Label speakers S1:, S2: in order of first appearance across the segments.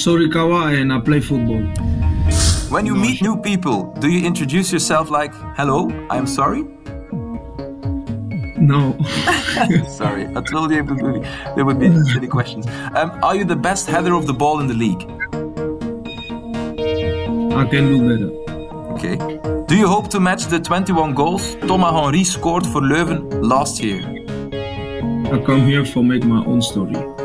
S1: Sorikawa and I play football.
S2: When you meet new people, do you introduce yourself like, hello, I'm sorry?
S1: No.
S2: sorry, I told you there would be silly questions. Um, are you the best header of the ball in the league?
S1: I can do better.
S2: Okay. Do you hope to match the 21 goals Thomas Henry scored for Leuven last year?
S1: I come here for make my own story.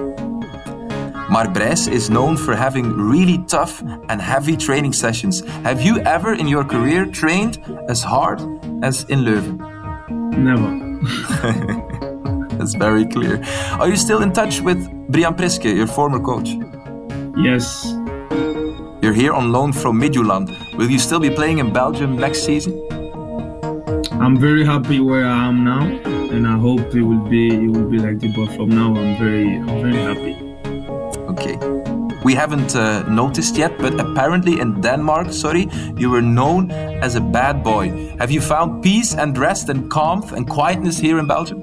S2: Mark Brijs is known for having really tough and heavy training sessions. Have you ever in your career trained as hard as in Leuven?
S1: Never.
S2: That's very clear. Are you still in touch with Brian Priske, your former coach?
S1: Yes.
S2: You're here on loan from Midtjylland. Will you still be playing in Belgium next season?
S1: I'm very happy where I am now, and I hope it will be it will be like this. But from now, I'm very I'm very happy.
S2: We haven't uh, noticed yet, but apparently in Denmark, sorry, you were known as a bad boy. Have you found peace and rest and calm and quietness here in Belgium?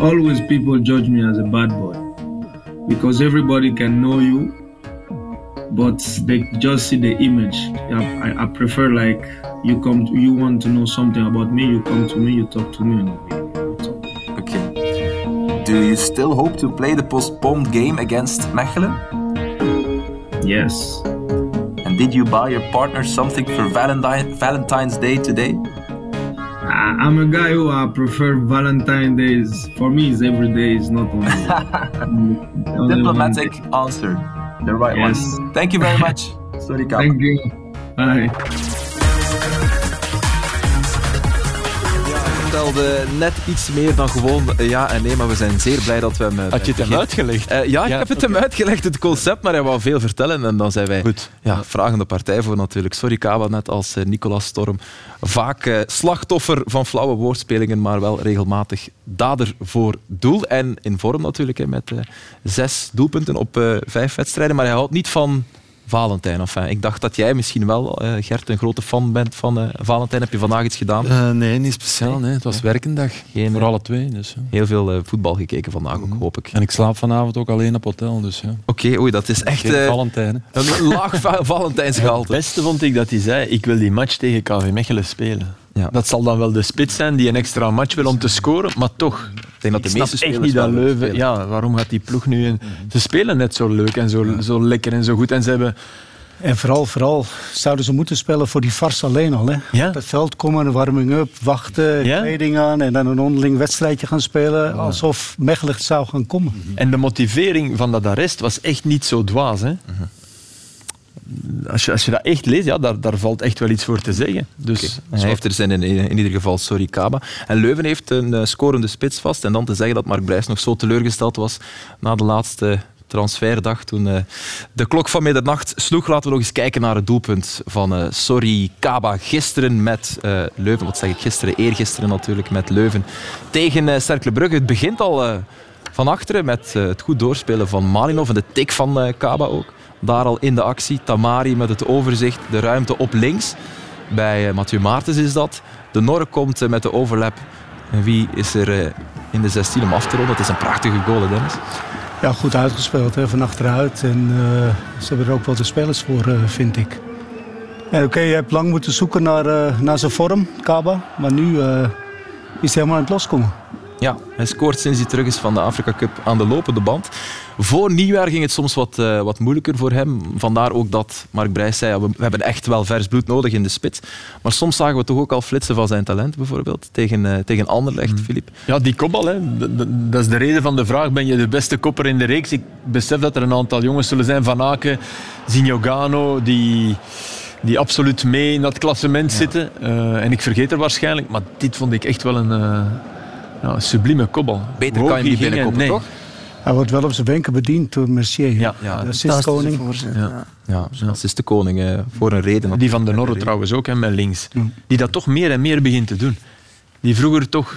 S1: Always people judge me as a bad boy because everybody can know you, but they just see the image. I, I, I prefer like you come, to, you want to know something about me, you come to me, you talk to me,
S2: Do you still hope to play the postponed game against Mechelen?
S1: Yes.
S2: And did you buy your partner something for Valentine, Valentine's Day today?
S1: I'm a guy who I prefer Valentine days. For me, it's every day. It's not only. only
S2: Diplomatic answer. The right
S1: Yes.
S2: one. Thank you very much. Sorry.
S1: Thank you. Bye.
S3: Vertelde net iets meer dan gewoon ja en nee, maar we zijn zeer blij dat we hem... eh,
S4: Had je het hem uitgelegd?
S3: Eh, ja, ik
S4: Ja,
S3: heb het hem uitgelegd, het concept, maar hij wou veel vertellen. En dan zijn wij
S4: Goed.
S3: ja, vragende partij voor natuurlijk. Sorry Kawa, net als eh, Nicolas Storm. Vaak slachtoffer van flauwe woordspelingen, maar wel regelmatig dader voor doel. En in vorm natuurlijk, hè, met zes doelpunten op vijf wedstrijden. Maar hij houdt niet van Valentijn. Enfin, ik dacht dat jij misschien wel, eh, Gert, een grote fan bent van eh, Valentijn. Heb je vandaag iets gedaan?
S4: Eh, nee, niet speciaal. Nee. Het was werkendag
S3: Geen,
S4: voor alle twee. Dus, ja.
S3: Heel veel eh, voetbal gekeken vandaag ook, hoop ik.
S4: En ik slaap vanavond ook alleen op hotel. Dus, ja.
S3: Oké, oei, dat is echt eh,
S4: Valentijn.
S3: een laag va-
S5: Het
S3: Valentijnsgehalte.
S5: beste vond ik dat hij zei, ik wil die match tegen KV Mechelen spelen.
S3: Ja.
S5: Dat zal dan wel de spits zijn die een extra match wil om te scoren, maar toch.
S3: Ik denk dat de meeste
S5: echt
S3: spelers
S5: niet dat Leuven... Ja, waarom gaat die ploeg nu... In, ze spelen net zo leuk en zo, zo lekker en zo goed. En ze hebben...
S6: En vooral, vooral zouden ze moeten spelen voor die vars alleen al. Hè?
S5: Ja.
S6: Op het veld komen, een warming-up, wachten,
S5: Ja.
S6: kleding aan en dan een onderling wedstrijdje gaan spelen. Alsof Mechelen zou gaan komen.
S5: En de motivering van dat arrest was echt niet zo dwaas. Hè? Als, je, als je dat echt leest, ja, daar, daar valt echt wel iets voor te zeggen. Dus,
S3: Hij heeft er zin in, in ieder geval, sorry Kaba. En Leuven heeft een eh, scorende spits vast. En dan te zeggen dat Mark Brijs nog zo teleurgesteld was na de laatste transferdag, toen eh, de klok van middernacht sloeg. Laten we nog eens kijken naar het doelpunt van eh, Sorry Kaba gisteren met Leuven. Wat zeg ik gisteren? Eergisteren natuurlijk met Leuven tegen eh Cercle Brugge. Het begint al van achteren met het goed doorspelen van Malinov en de tik van Kaba ook. Daar al in de actie. Tamari met het overzicht, de ruimte op links. Bij eh, Mathieu Maartens is dat. De Norre komt eh, met de overlap. En wie is er eh, in de 16 om af te ronden? Het is een prachtige goal, Dennis.
S6: Ja, goed uitgespeeld hè, van achteruit. En ze hebben er ook wel de spelers voor, vind ik. Oké, je hebt lang moeten zoeken naar, naar zijn vorm, Kaba. Maar nu is hij helemaal aan het loskomen.
S3: Ja, hij scoort sinds hij terug is van de Afrika Cup aan de lopende band. Voor nieuwjaar ging het soms wat, eh, wat moeilijker voor hem. Vandaar ook dat Mark Brijs zei, ja, we, we hebben echt wel vers bloed nodig in de spits. Maar soms zagen we toch ook al flitsen van zijn talent, bijvoorbeeld. Tegen, eh tegen Anderlecht, Filip.
S5: Ja, die kopbal, hè. Dat is de reden van de vraag. Ben je de beste kopper in de reeks? Ik besef dat er een aantal jongens zullen zijn. Van Aken, Zignogano, die, die absoluut mee in dat klassement zitten. Eh, en ik vergeet er waarschijnlijk. Maar dit vond ik echt wel een, ja, een sublieme kopbal.
S3: Beter kan je niet
S5: die ging en-
S3: binnenkoppen,
S5: nee.
S3: toch?
S6: Hij wordt wel op zijn wenken bediend door Mercier.
S5: Ja,
S3: ja,
S6: de
S7: Fantastische
S6: assistkoning.
S7: voorzet,
S5: Ja.
S7: ja.
S3: Ja, dat is de koning eh, voor een reden.
S5: Die van de Norre trouwens ook, hè, met links. Die dat toch meer en meer begint te doen. Die vroeger toch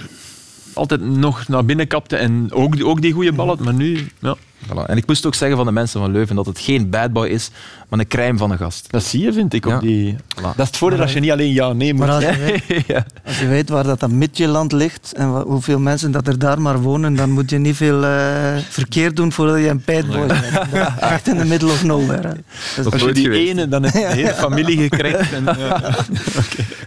S5: altijd nog naar binnen kapte en ook, ook die goede bal had, maar nu... Ja,
S3: Voilà. En ik moest ook zeggen van de mensen van Leuven dat het geen bad boy is, maar een crème van een gast.
S5: dat zie je, vind ik.
S3: Ja.
S5: Op die...
S3: Voilà.
S5: Dat is het voordeel als je niet alleen ja, nee moet
S7: Maar als je, weet,
S3: ja.
S7: als je weet waar dat, dat ligt en hoeveel mensen dat er daar maar wonen, dan moet je niet veel eh, verkeerd doen voordat je een padboy bent. Echt in de middle of nowhere. is-
S5: Als je die
S3: geweest.
S5: ene, dan heb je de hele familie gekregen. En, ja.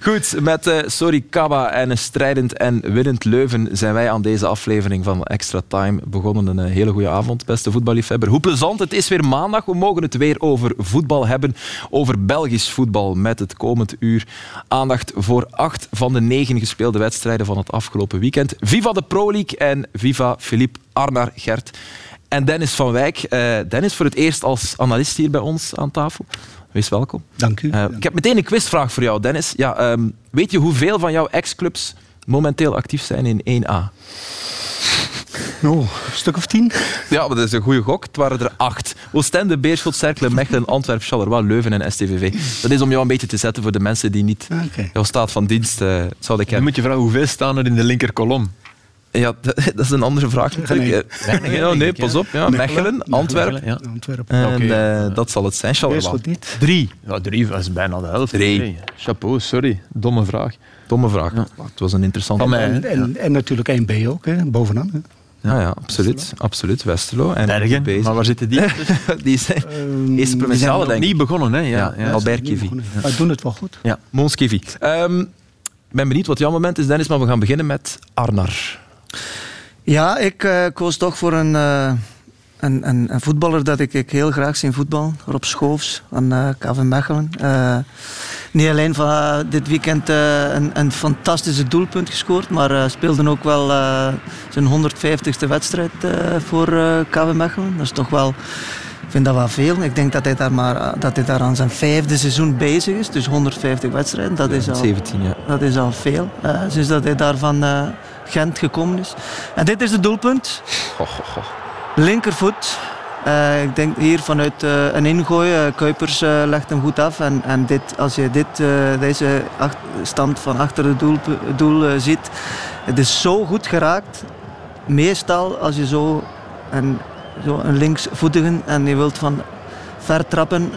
S3: Goed, met eh Sorry Kaba en een strijdend en winnend Leuven zijn wij aan deze aflevering van Extra Time begonnen. Een eh, hele goede avond, beste voetballiefhebber. Hoe plezant, het is weer maandag. We mogen het weer over voetbal hebben, over Belgisch voetbal met het komend uur. Aandacht voor acht van de negen gespeelde wedstrijden van het afgelopen weekend. Viva de Pro League en viva Philippe Arnar Gert. En Dennis van Wijk. Eh, Dennis, voor het eerst als analist hier bij ons aan tafel. Wees welkom.
S6: Dank u.
S3: Eh, ik heb meteen een quizvraag voor jou, Dennis. Ja, ehm, weet je hoeveel van jouw ex-clubs momenteel actief zijn in 1A?
S6: Oh, een stuk of tien?
S3: Ja, maar dat is een goede gok. Het waren er acht. Oostende, Beerschot, Cercle, Mechelen, Antwerpen, Charleroi, Leuven en STVV. Dat is om jou een beetje te zetten voor de mensen die niet
S6: Ah, Oké.
S3: jouw staat van dienst eh zouden
S5: Dan
S3: kennen.
S5: moet je vragen, hoeveel staan er in de linkerkolom?
S3: Ja, dat is een andere vraag natuurlijk.
S6: Nee.
S3: Ja, nee, pas op. Ja. Mechelen, Antwerpen.
S5: Ja.
S6: Antwerpen.
S3: En eh, dat zal het zijn, Charleroi.
S6: Beerschot niet.
S5: Drie. Ja, drie was bijna de helft.
S3: Drie.
S5: Nee. Chapeau, sorry. Domme vraag.
S3: Domme vraag. Het was een interessante
S6: En, en, en natuurlijk 1B ook, hè, bovenaan. Hè.
S3: Ja, ja, absoluut. absoluut. Westerlo. En
S5: Bergen.
S3: bezig.
S5: Maar waar zitten die?
S3: die zijn
S6: Ehm,
S3: eerste
S5: Die zijn
S3: denk ik.
S5: niet begonnen, hè? Ja,
S3: Ja,
S5: ja.
S3: Albert Kivi.
S6: Maar doen het wel goed.
S3: Mons Kivi. Ehm, Ik ben benieuwd wat jouw moment is, Dennis, maar we gaan beginnen met Arnar.
S7: Ja, ik eh, koos toch voor een, eh, een, een, een voetballer dat ik, ik heel graag zie voetbal. Rob Schoofs van eh KV Mechelen. Eh, niet alleen van eh, dit weekend een, een fantastische doelpunt gescoord, maar speelde ook wel zijn 150ste wedstrijd voor KV Mechelen. Dat is toch wel... Ik vind dat wel veel. Ik denk dat hij daar, maar, dat hij daar aan zijn vijfde seizoen bezig is. Dus 150 wedstrijden. Dat is al,
S3: 17, ja.
S7: dat is al veel. sinds dat hij daar van Gent gekomen is. En dit is het doelpunt. Linkervoet. Eh, ik denk hier vanuit eh, een ingooi. eh, Kuipers legt hem goed af. En, en dit, als je dit, deze stand van achter het doel, doel ziet. Het is zo goed geraakt. Meestal als je zo een, zo een linksvoetige en je wilt van ver trappen.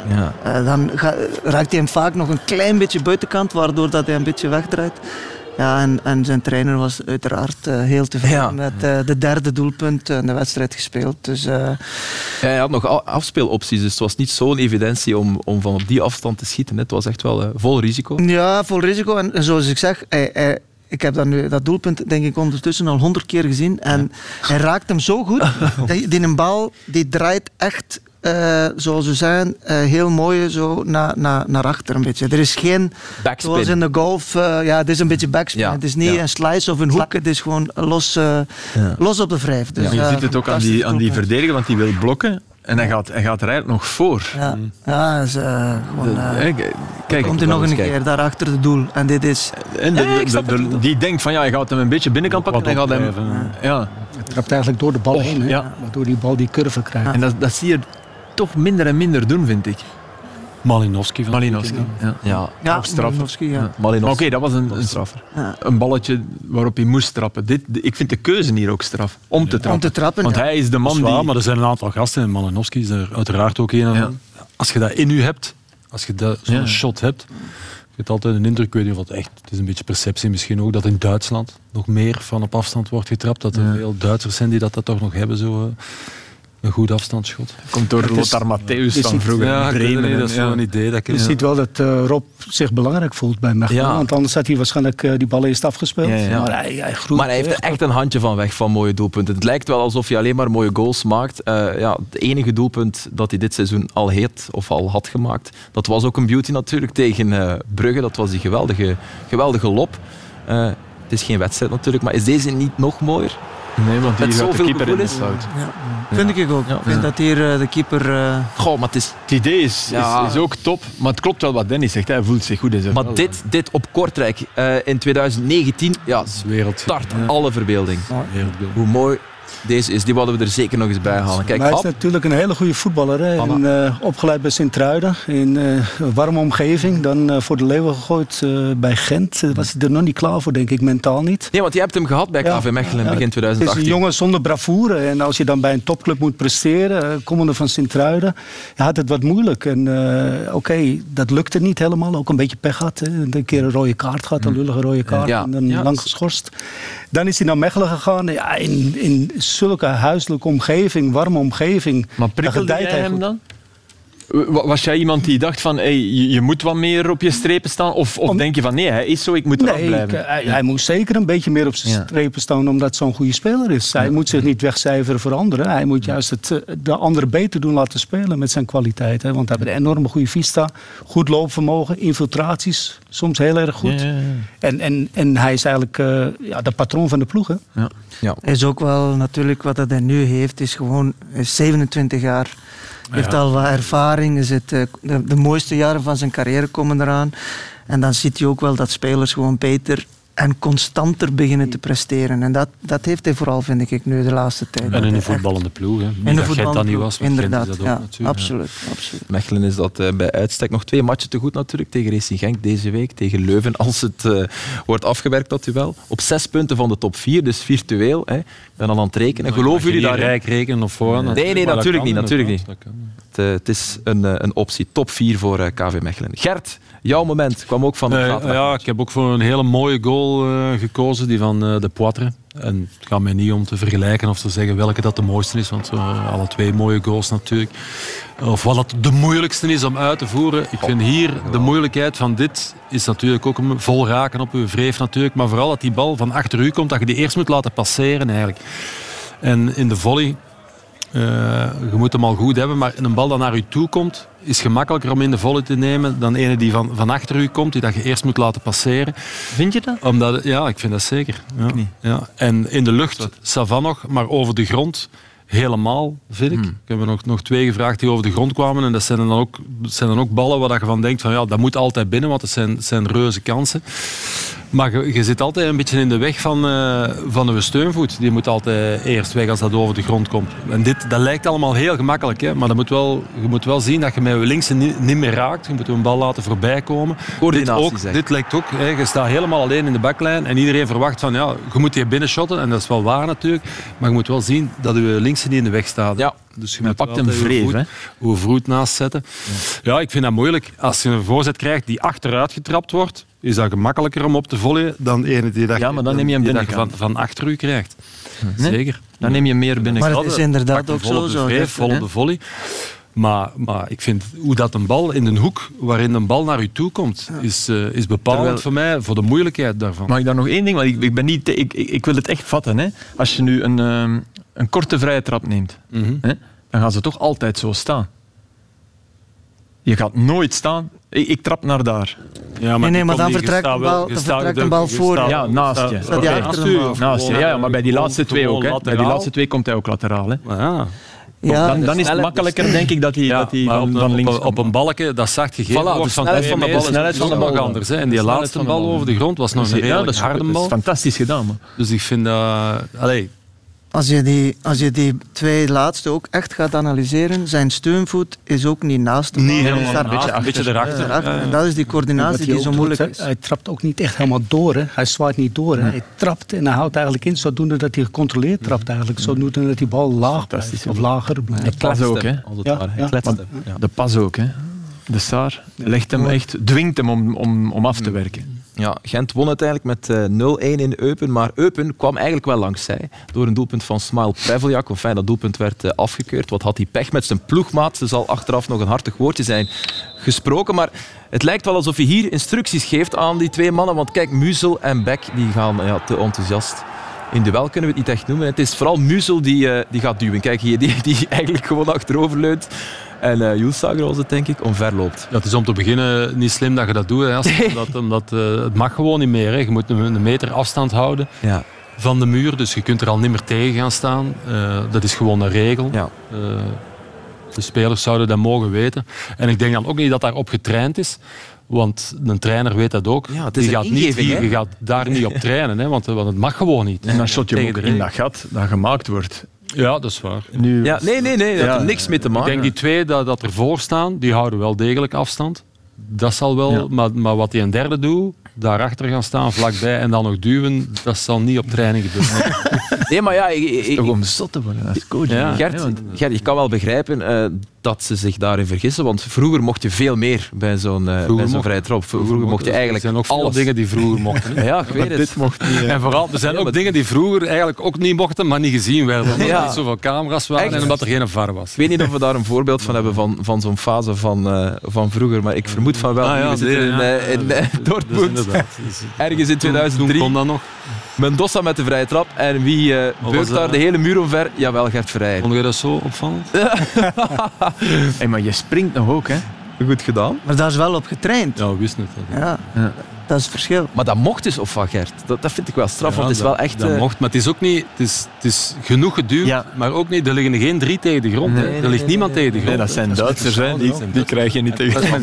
S3: Ja.
S7: dan ga- raakt hij hem vaak nog een klein beetje buitenkant. Waardoor dat hij een beetje wegdraait. Ja, en, en zijn trainer was uiteraard eh, heel tevreden
S3: Ja.
S7: met eh, de derde doelpunt in de wedstrijd gespeeld. Dus eh,
S3: Ja, hij had nog afspeelopties, dus het was niet zo'n evidentie om, om van op die afstand te schieten. hè. Het was echt wel eh, vol risico.
S7: ja, vol risico. En, en zoals ik zeg, hij, hij- ik heb dat, nu, dat doelpunt denk ik ondertussen al honderd keer gezien. En hij raakt hem zo goed. dat die een bal die draait echt, eh, zoals we zeggen, eh, heel mooi zo naar, naar, naar achter een beetje. Er is geen,
S3: Backspin.
S7: zoals in de golf, eh, ja, het is een beetje backspin.
S3: Ja,
S7: Het is niet
S3: ja.
S7: een slice of een hoek, het is gewoon los, eh,
S3: Ja.
S7: los op de vijf. Dus,
S5: je ziet het ook aan die, aan die verdediger, want die wil blokken. En hij gaat, hij gaat er eigenlijk nog voor.
S7: Ja, ja dat is, gewoon,
S5: De- hè, kijk,
S7: komt hij nog een keer daar achter het doel. En dit is...
S5: En de-
S3: Ja,
S5: de- die denkt van ja, hij gaat hem een beetje binnenkant pakken en hij gaat hem. Ja.
S6: Het trapt eigenlijk door de bal heen, hè,
S5: ja.
S6: waardoor die bal die curve krijgt.
S5: En dat, dat zie je minder en minder doen, vind ik.
S4: Malinowski van
S5: Malinowski. Ja.
S3: Ja,
S7: Ja,
S5: straffer.
S7: Malinowski, ja.
S5: Maar
S3: Malinowski.
S5: Oké, dat was een,
S3: straffer.
S5: een balletje waarop hij moest trappen. Dit, ik vind de keuze hier ook straf. Om te trappen.
S7: Om te trappen,
S5: Want
S7: ja.
S5: hij is de man
S4: is waar,
S5: die...
S4: maar er zijn een aantal gasten en Malinowski is er uiteraard ook een.
S5: Ja.
S4: Als je dat in u hebt, als je dat- zo'n
S5: Ja.
S4: shot hebt, je hebt altijd een indruk, ik weet niet of het echt, het is een beetje perceptie misschien ook, dat in Duitsland nog meer van op afstand wordt getrapt. Dat er
S5: Ja.
S4: veel Duitsers zijn die dat, dat toch nog hebben, zo eh, een goed afstandsschot.
S5: Komt door Lothar Matthäus van vroeger.
S4: Ja,
S5: Bremen
S4: dat is
S5: ja.
S4: zo'n idee. Dat ik,
S6: Je ziet wel dat eh, Rob zich belangrijk voelt bij Mechelen.
S3: Ja.
S6: Want anders had hij waarschijnlijk eh, die bal eerst afgespeeld.
S5: Ja, ja.
S6: Maar hij, hij groeit
S3: Maar hij heeft er echt een handje van weg van mooie doelpunten. Het lijkt wel alsof hij alleen maar mooie goals maakt. Eh, ja, het enige doelpunt dat hij dit seizoen al heeft of al had gemaakt, dat was ook een beauty natuurlijk tegen eh, Brugge. Dat was die geweldige, geweldige lop. Eh, het is geen wedstrijd natuurlijk, maar is deze niet nog mooier?
S5: Nee, want
S3: Met
S5: die gaat de keeper in de fout.
S7: Ja. Vind ik ook.
S3: Ja.
S7: Ik vind dat hier eh, de keeper... eh,
S3: Goh, maar het is...
S5: Het idee is,
S3: Ja.
S5: is, is ook top, maar het klopt wel wat Dennis zegt. Hij voelt zich goed in zijn
S3: Maar dit, dit op Kortrijk eh, in 2019, ja, start alle verbeelding. Hoe mooi Deze is, die wilden we er zeker nog eens bij halen. Kijk,
S6: hij is natuurlijk een hele goede voetballer. Hè? En, eh, opgeleid bij Sint-Truiden in eh, een warme omgeving. Dan eh, voor de Leeuwen gegooid bij Gent. Was hij er nog niet klaar voor, denk ik, mentaal niet.
S3: nee, want je hebt hem gehad bij. KV Mechelen
S6: Ja,
S3: begin
S6: Het is
S3: 2018.
S6: een jongen zonder bravoure. En als je dan bij een topclub moet presteren, komende van Sint-Truiden, ja, had het wat moeilijk. En oké, dat lukte niet helemaal. Ook een beetje pech gehad. Hè. Een keer een rode kaart gehad, een lullige rode kaart.
S3: Mm. Ja.
S6: En dan
S3: Ja.
S6: lang geschorst. Dan is hij naar Mechelen gegaan. Ja, in, in zulke huiselijke omgeving, warme omgeving.
S5: Maar prikkelde jij hem dan? Wa- Was jij iemand die dacht van hey, je, je moet wat meer op je strepen staan? Of, of
S6: Om-
S5: denk je van nee, hij is zo, ik moet eraf
S6: Nee,
S5: blijven?
S6: eh, hij, hij moest zeker een beetje meer op zijn
S5: Ja.
S6: strepen staan omdat het zo'n goede speler is. Hij moet zich niet wegcijferen voor anderen. Hij moet juist het, eh, de anderen beter doen laten spelen met zijn kwaliteit. Hè. Want hij heeft een enorme goede vista, goed loopvermogen, infiltraties, soms heel erg goed.
S5: Ja, ja, ja.
S6: En, en, en hij is eigenlijk eh, ja, de patroon van de ploeg. Hè.
S3: Ja.
S7: Hij is ook wel natuurlijk wat dat hij nu heeft, is gewoon hij is 27 jaar. Hij heeft al wat ervaring. Hij eh, de, de mooiste jaren van zijn carrière komen eraan. En dan ziet je ook wel dat spelers gewoon beter en constanter beginnen te presteren. En dat, dat heeft hij vooral, vind ik, nu de laatste tijd.
S4: En in een
S7: echt-
S4: voetballende ploeg. Hè. Niet
S7: In
S4: dat
S7: de
S4: Gent dat niet was,
S7: inderdaad.
S4: dat ook
S7: Ja, absoluut, absoluut.
S3: Mechelen is dat eh, bij uitstek nog twee matchen te goed natuurlijk. Tegen Racing Genk deze week, tegen Leuven als het eh, wordt afgewerkt dat duel. Op zes punten van de top vier, dus virtueel. Hè. Ik ben al aan het rekenen. Geloven jullie
S4: daar rijk rekenen of voorhand?
S3: Nee, nee, natuurlijk
S4: kan,
S3: niet, natuurlijk
S4: kan.
S3: Het, eh, het is een, een optie. Top 4 voor KV Mechelen. Gert, jouw moment kwam ook van de zaterdag.
S4: ja, ik heb ook voor een hele mooie goal eh, gekozen, die van eh, de Poitre. En het gaat mij niet om te vergelijken of te zeggen welke dat de mooiste is, want eh, alle twee mooie goals natuurlijk. Of wat het de moeilijkste is om uit te voeren. Ik vind hier de moeilijkheid van dit is natuurlijk ook een vol raken op uw vreef natuurlijk, maar vooral dat die bal van achter u komt, dat je die eerst moet laten passeren eigenlijk. En in de volley eh, je moet hem al goed hebben, maar een bal dat naar u toe komt, is gemakkelijker om in de volley te nemen dan ene die van, van achter u komt, die dat je eerst moet laten passeren.
S5: Vind je dat?
S4: Omdat, ja, ik vind dat zeker. Ja. Ja. En in de lucht, savan nog, maar over de grond helemaal, vind ik. Ik heb er nog, nog twee gevraagd die over de grond kwamen. En dat zijn dan ook, zijn dan ook ballen waar je van denkt van ja, dat moet altijd binnen, want het zijn, zijn reuze kansen. Maar je, je zit altijd een beetje in de weg van, eh van de steunvoet. Die moet altijd eerst weg als dat over de grond komt. En dit, dat lijkt allemaal heel gemakkelijk, hè? maar dat moet wel, je moet wel zien dat je met je linkse niet, niet meer raakt. Je moet een bal laten voorbij komen.
S3: Coördinatie,
S4: dit, ook, dit lijkt ook, hè, je staat helemaal alleen in de baklijn en iedereen verwacht van ja, je moet die binnenshotten. En dat is wel waar natuurlijk. Maar je moet wel zien dat je linkse niet in de weg staat.
S3: Ja.
S4: Dus je moet
S5: pakt
S4: je
S5: vreef,
S4: voet-
S5: hè?
S4: Hoe vroet naast zetten. Ja, ik vind dat moeilijk. Als je een voorzet krijgt die achteruit getrapt wordt, is dat gemakkelijker om op te volleyen dan ene die dat,
S5: Ja, maar dan neem je hem
S4: die van, van achter u krijgt.
S5: Nee?
S4: Zeker.
S5: Dan neem je meer binnen.
S7: Maar het is inderdaad ook
S4: hem vol
S7: zo.
S4: op de
S7: zo
S4: vreef, vol op de volley. Maar, maar ik vind hoe dat een bal in een hoek waarin een bal naar u toe komt, is, eh, is bepalend
S5: Terwijl-
S4: voor mij, voor de moeilijkheid daarvan.
S5: Mag ik daar nog één ding? Want ik, ik, ben niet, ik, ik, ik wil het echt vatten. Hè. Als je nu een, ehm, een korte vrije trap neemt,
S4: Mhm.
S5: hè, dan gaan ze toch altijd zo staan. Je gaat nooit staan. Ik, ik trap naar daar.
S4: Ja,
S7: Nee, nee,
S4: die
S7: maar dan vertrekt de
S4: wel-
S7: bal-
S4: je
S7: dan vertrekt de bal voor je.
S5: Ja, naast je.
S7: Staat een bal?
S5: Naast je. Ja, ja, maar bij die laatste twee ook. Hè. Bij die laatste twee komt hij ook lateraal. Hè.
S4: Maar ja.
S7: Ja,
S5: dan, dan is het makkelijker, denk ik, dat hij,
S4: Ja,
S5: dat hij
S4: maar
S5: van,
S4: op,
S5: van
S4: een-
S5: links
S4: op, een- op een balkje dat zacht gegeven
S3: Voilà, de
S4: wordt van
S3: snelheid
S4: twee
S3: van de bal is
S4: snelheid van de bal anders. Hè. En die
S5: De snelheid
S4: laatste
S5: de
S4: bal over de grond was nog een
S5: is,
S4: harde
S5: dat is
S4: bal.
S5: fantastisch gedaan. Man.
S4: Dus ik vind dat... Allee,
S7: Als je, die, als je die twee laatste ook echt gaat analyseren, zijn steunvoet is ook niet naast de bal.
S4: niet
S7: Hij is
S4: helemaal
S7: daar
S4: naast,
S7: achter.
S4: een beetje erachter.
S7: Daarachter.
S4: Ja, ja.
S7: En dat is die coördinatie die zo
S6: doet,
S7: moeilijk is.
S6: Hij trapt ook niet echt helemaal door. Hè. Hij zwaait niet door. Hè. Hij trapt en hij houdt eigenlijk in zodoende dat hij gecontroleerd trapt. Eigenlijk. Zodoende dat die bal laag blijft, of lager blijft.
S5: Hij pas ook, hè.
S6: Ja,
S3: hem. Ja.
S5: De pas ook, hè. De Saar legt hem echt, dwingt hem om, om, om af te werken.
S3: Ja, Gent won uiteindelijk met eh, 0-1 in Eupen, maar Eupen kwam eigenlijk wel langs zij door een doelpunt van Smile Preveljak. Enfin, dat doelpunt werd eh, afgekeurd. Wat had hij pech met zijn ploegmaat. Er zal achteraf nog een hartig woordje zijn gesproken, maar het lijkt wel alsof hij hier instructies geeft aan die twee mannen. Want kijk, Muzel en Beck die gaan ja, te enthousiast. In duel kunnen we het niet echt noemen. Het is vooral Muzel die, eh, die gaat duwen. Kijk hier, die, die eigenlijk gewoon achterover leunt. En eh Jules Sager was het, denk ik, omver loopt.
S4: Ja, het is om te beginnen niet slim dat je dat doet. Hè, omdat, omdat, eh, het mag gewoon niet meer. Hè. Je moet een, meter afstand houden
S3: Ja,
S4: van de muur. Dus je kunt er al niet meer tegen gaan staan. Dat is gewoon een regel.
S3: ja.
S4: De spelers zouden dat mogen weten. En ik denk dan ook niet dat daarop getraind is. Want een trainer weet dat ook.
S3: Ja, het is
S4: die,
S3: een
S4: gaat niet, die gaat daar niet op trainen, hè, want, want het mag gewoon niet.
S5: En dan shot je ook in dat gat dat gemaakt wordt.
S4: Ja, dat is waar.
S5: Nu,
S3: Ja, nee, nee, nee. Dat
S5: Ja,
S3: heeft er niks mee te
S4: Ik
S3: maken.
S4: denk die twee dat, dat ervoor staan, die houden wel degelijk afstand. Dat zal wel,
S5: Ja.
S4: maar, maar wat die een derde doet, daarachter gaan staan vlakbij en dan nog duwen, dat zal niet op training gebeuren.
S3: Nee, maar ja, ik, ik- ik-
S5: toch om zot te worden als coach.
S4: Ja.
S3: Gert,
S5: Nee, want-
S3: Gert, je kan wel begrijpen eh, dat ze zich daarin vergissen, want vroeger mocht je veel meer bij zo'n eh, bij zo'n vrije trap. Vroeger, mocht je eigenlijk
S4: Er zijn ook veel
S3: alles.
S4: dingen die vroeger mochten.
S3: Ja, ik weet het.
S5: dit mocht niet.
S4: En vooral, er zijn
S3: Ja,
S4: ook
S3: maar-
S4: dingen die vroeger eigenlijk ook niet mochten, maar niet gezien werden. Omdat
S3: Ja.
S4: er niet zoveel camera's waren
S3: Echt?
S4: en omdat er geen VAR was.
S3: Ik weet niet of we daar een voorbeeld van hebben van, van zo'n fase van, eh, van vroeger, maar ik vermoed van wel.
S4: Ah, ja,
S3: we zitten in,
S4: ja.
S3: eh, in eh,
S4: Dat is
S3: Dortmund,
S4: inderdaad. Dus
S3: ergens in
S4: Toen
S3: 2003.
S4: kon dat nog.
S3: Mendoza met de vrije trap. En wie eh beukt
S4: dat?
S3: daar de hele muur omver? Jawel, Gert Verrijen.
S4: Vond je dat zo opvallend?
S5: Hey, maar je springt nog ook, hè?
S3: Goed gedaan.
S7: Maar daar is wel op getraind.
S4: Ja, we wisten het.
S7: Ja,
S5: Ja.
S7: Dat is het verschil.
S3: Maar dat mocht dus of van Gert. Dat, dat vind ik wel straf,
S4: Ja,
S3: want het is
S4: dat-
S3: wel echt...
S4: Dat
S3: eh,
S4: mocht, maar het is ook niet... Het is, het is genoeg geduwd,
S5: Ja.
S4: maar ook niet... Er liggen geen drie tegen de grond. hè.
S3: Nee, nee,
S4: er ligt
S3: nee,
S4: niemand
S3: nee,
S4: tegen de
S5: Nee,
S4: grond.
S5: dat zijn Duitsers, hè?
S6: de
S5: Die, krijg je niet tegen.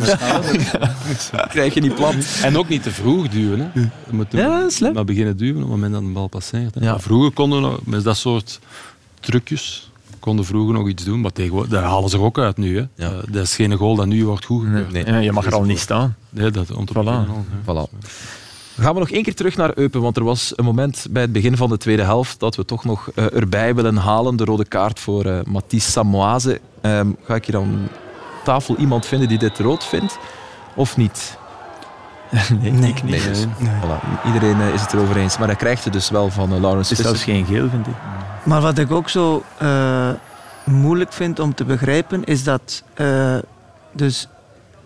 S3: krijg je niet plat.
S4: En ook niet te vroeg duwen. Hè. Je moet
S3: Ja, dat is slim.
S4: maar beginnen duwen op het moment dat de bal passeert. Hè. Vroeger konden we nog, met dat soort trucjes konden vroeger nog iets doen. Maar tegenwoordig, daar halen ze er ook uit nu. Hè.
S3: Ja.
S4: Eh, dat is geen goal dat nu wordt goedgekeurd.
S3: Nee.
S5: Ja, je mag er al niet staan.
S4: Nee, dat om te
S5: Voilà.
S3: Voilà. Gaan we nog één keer terug naar Eupen, want er was een moment bij het begin van de tweede helft dat we toch nog eh, erbij willen halen. De rode kaart voor eh Mathies Samoise. Ehm, ga ik hier aan tafel iemand vinden die dit rood vindt? Of niet?
S5: Nee,
S7: Nee.
S5: ik niet.
S3: Nee, dus, voilà. Iedereen is het erover eens. Maar hij krijgt het dus wel van uh, Laurens
S5: Het is zelfs geen geel, vind ik.
S7: Maar wat ik ook zo eh, moeilijk vind om te begrijpen, is dat eh, dus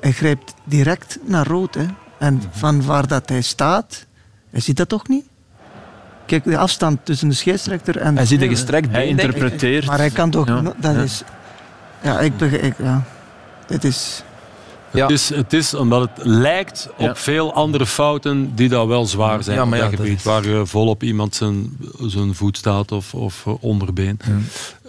S7: hij grijpt direct naar rood. Hè? En van waar dat hij staat, hij ziet dat toch niet? Kijk, de afstand tussen de scheidsrechter en...
S3: Hij ziet een gestrekt
S5: Hij interpreteert.
S7: Maar hij kan toch...
S5: Ja.
S7: Dat
S5: Ja.
S7: is... Ja, ik begrijp... Ja. Dit is...
S3: Ja.
S4: Het, is, het is omdat het lijkt op
S5: Ja.
S4: veel andere fouten die daar wel zwaar zijn
S3: Ja, maar
S4: op
S3: ja,
S4: dat
S3: dat
S4: gebied.
S3: is-
S4: Waar je volop iemand zijn, zijn voet staat of, of eh, onderbeen.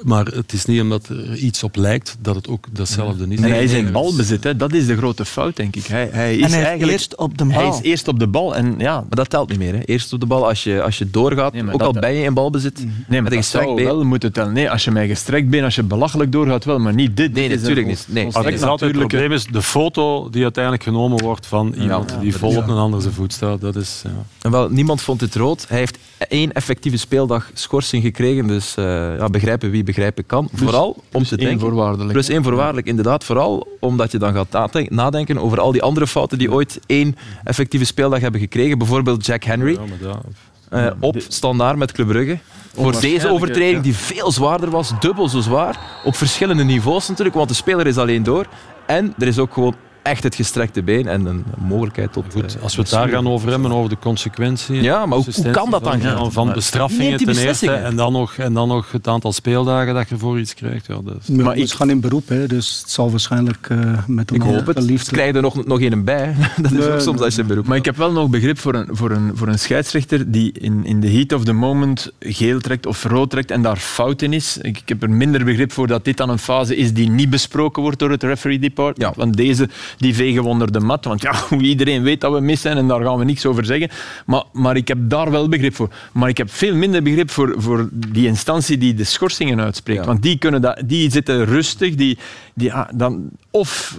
S4: Maar het is niet omdat er iets op lijkt dat het ook datzelfde is.
S5: En hij is
S3: nee,
S5: in
S3: nee,
S5: balbezit, hè. dat is de grote fout, denk ik. Hij, hij is
S7: en hij is
S5: eigenlijk
S7: eerst op de
S5: hij
S7: bal.
S5: is eerst op de bal. En ja,
S3: Maar dat telt niet meer. Hè. Eerst op de bal, als je, als je doorgaat,
S5: Nee,
S3: ook al ben je in balbezit,
S5: nee,
S3: met
S5: maar dat zou
S3: been.
S5: wel moeten tellen. Nee, als je mij gestrekt bent, als je belachelijk doorgaat, wel, maar niet dit.
S3: Nee,
S5: Dit is
S3: natuurlijk niet. Nee.
S4: het, altijd probleem is de foto die uiteindelijk genomen wordt van iemand die vol op een ander zijn voet staat. Dat is, ja.
S3: En wel, niemand vond het rood. Hij heeft één effectieve speeldag schorsing gekregen. Dus eh, ja, begrijpen wie begrijpen kan. vooral om te
S5: één
S3: denken.
S5: voorwaardelijk.
S3: Plus één voorwaardelijk, inderdaad. Vooral omdat je dan gaat nadenken- over al die andere fouten die ooit één effectieve speeldag hebben gekregen. Bijvoorbeeld Jack Henry
S4: Ja,
S3: eh, op standaard met Club Brugge. Voor deze overtreding
S5: ja.
S3: die veel zwaarder was, dubbel zo zwaar. Op verschillende niveaus natuurlijk, want de speler is alleen door. En er is ook gewoon echt het gestrekte been en een mogelijkheid tot...
S4: Goed,
S3: eh,
S4: als we het daar gaan over hebben, over de consequenties.
S3: Ja, maar hoe- hoe kan dat dan,
S4: Van,
S3: Gert?
S4: van
S3: Maar
S4: bestraffingen ten eerste en dan, nog, en dan nog het aantal speeldagen dat je voor iets krijgt. Ja, is...
S6: Maar
S5: Maar
S6: ik gaan in beroep, hè, dus het zal waarschijnlijk eh, met
S3: Ik hoop het.
S6: liefde.
S3: Krijg je er nog, nog een bij? Dat is
S6: Nee,
S3: ook soms als je een beroep
S5: Maar ik heb wel nog begrip voor een, voor een, voor een scheidsrechter die in, in de heat of the moment geel trekt of rood trekt en daar fout in is. Ik, ik heb er minder begrip voor dat dit dan een fase is die niet besproken wordt door het referee department.
S3: Ja.
S5: Want deze die vegen we onder de mat. Want ja, iedereen weet dat we mis zijn en daar gaan we niks over zeggen. Maar, maar ik heb daar wel begrip voor. Maar ik heb veel minder begrip voor, voor die instantie die de schorsingen uitspreekt.
S3: Ja.
S5: Want die, kunnen dat, die zitten rustig. Die, die, ah, dan, of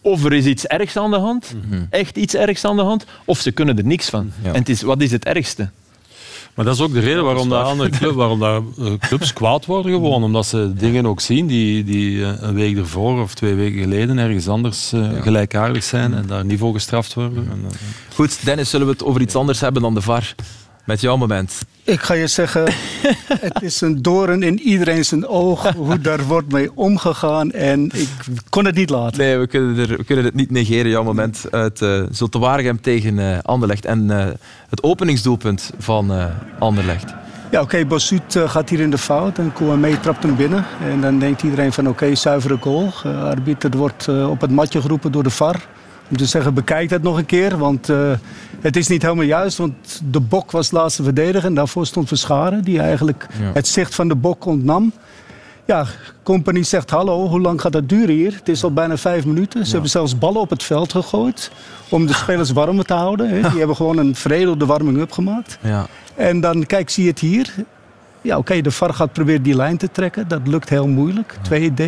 S5: of er is iets ergs aan de hand, echt iets ergs aan de hand, of ze kunnen er niks van.
S3: Ja.
S5: En het is, wat is het ergste?
S4: Maar dat is ook de reden waarom, dat andere club, waarom dat, eh, clubs kwaad worden gewoon. Omdat ze dingen ook zien die, die eh, een week ervoor of twee weken geleden ergens anders eh, gelijkaardig zijn en daar niet voor gestraft worden. En,
S3: Goed, Dennis, zullen we het over iets anders hebben dan de VAR? Met jouw moment.
S6: Ik ga je zeggen, het is een doorn in iedereen zijn oog hoe daar wordt mee omgegaan. En ik kon het niet laten.
S3: Nee, we kunnen, er, we kunnen het niet negeren, jouw moment uit uh, Zulte Waregem tegen uh, Anderlecht. En uh, het openingsdoelpunt van uh, Anderlecht.
S6: Ja, oké, okay, Bossuut uh, gaat hier in de fout en Kouamé trapt hem binnen. En dan denkt iedereen van oké, okay, zuivere goal. Uh, arbiter wordt uh, op het matje geroepen door de VAR. Om te zeggen, bekijk het nog een keer, want uh, het is niet helemaal juist. Want de bok was laatste verdediger en daarvoor stond Verscharen, die eigenlijk ja. het zicht van de bok ontnam. Ja, Company zegt hallo, hoe lang gaat dat duren hier? Het is al bijna vijf minuten. Ze hebben zelfs ballen op het veld gegooid om de spelers warm te houden. Die hebben gewoon een veredelde warming-up gemaakt.
S3: Ja.
S6: En dan, kijk, zie je het hier. Ja, oké, de VAR gaat proberen die lijn te trekken. Dat lukt heel moeilijk. 2D,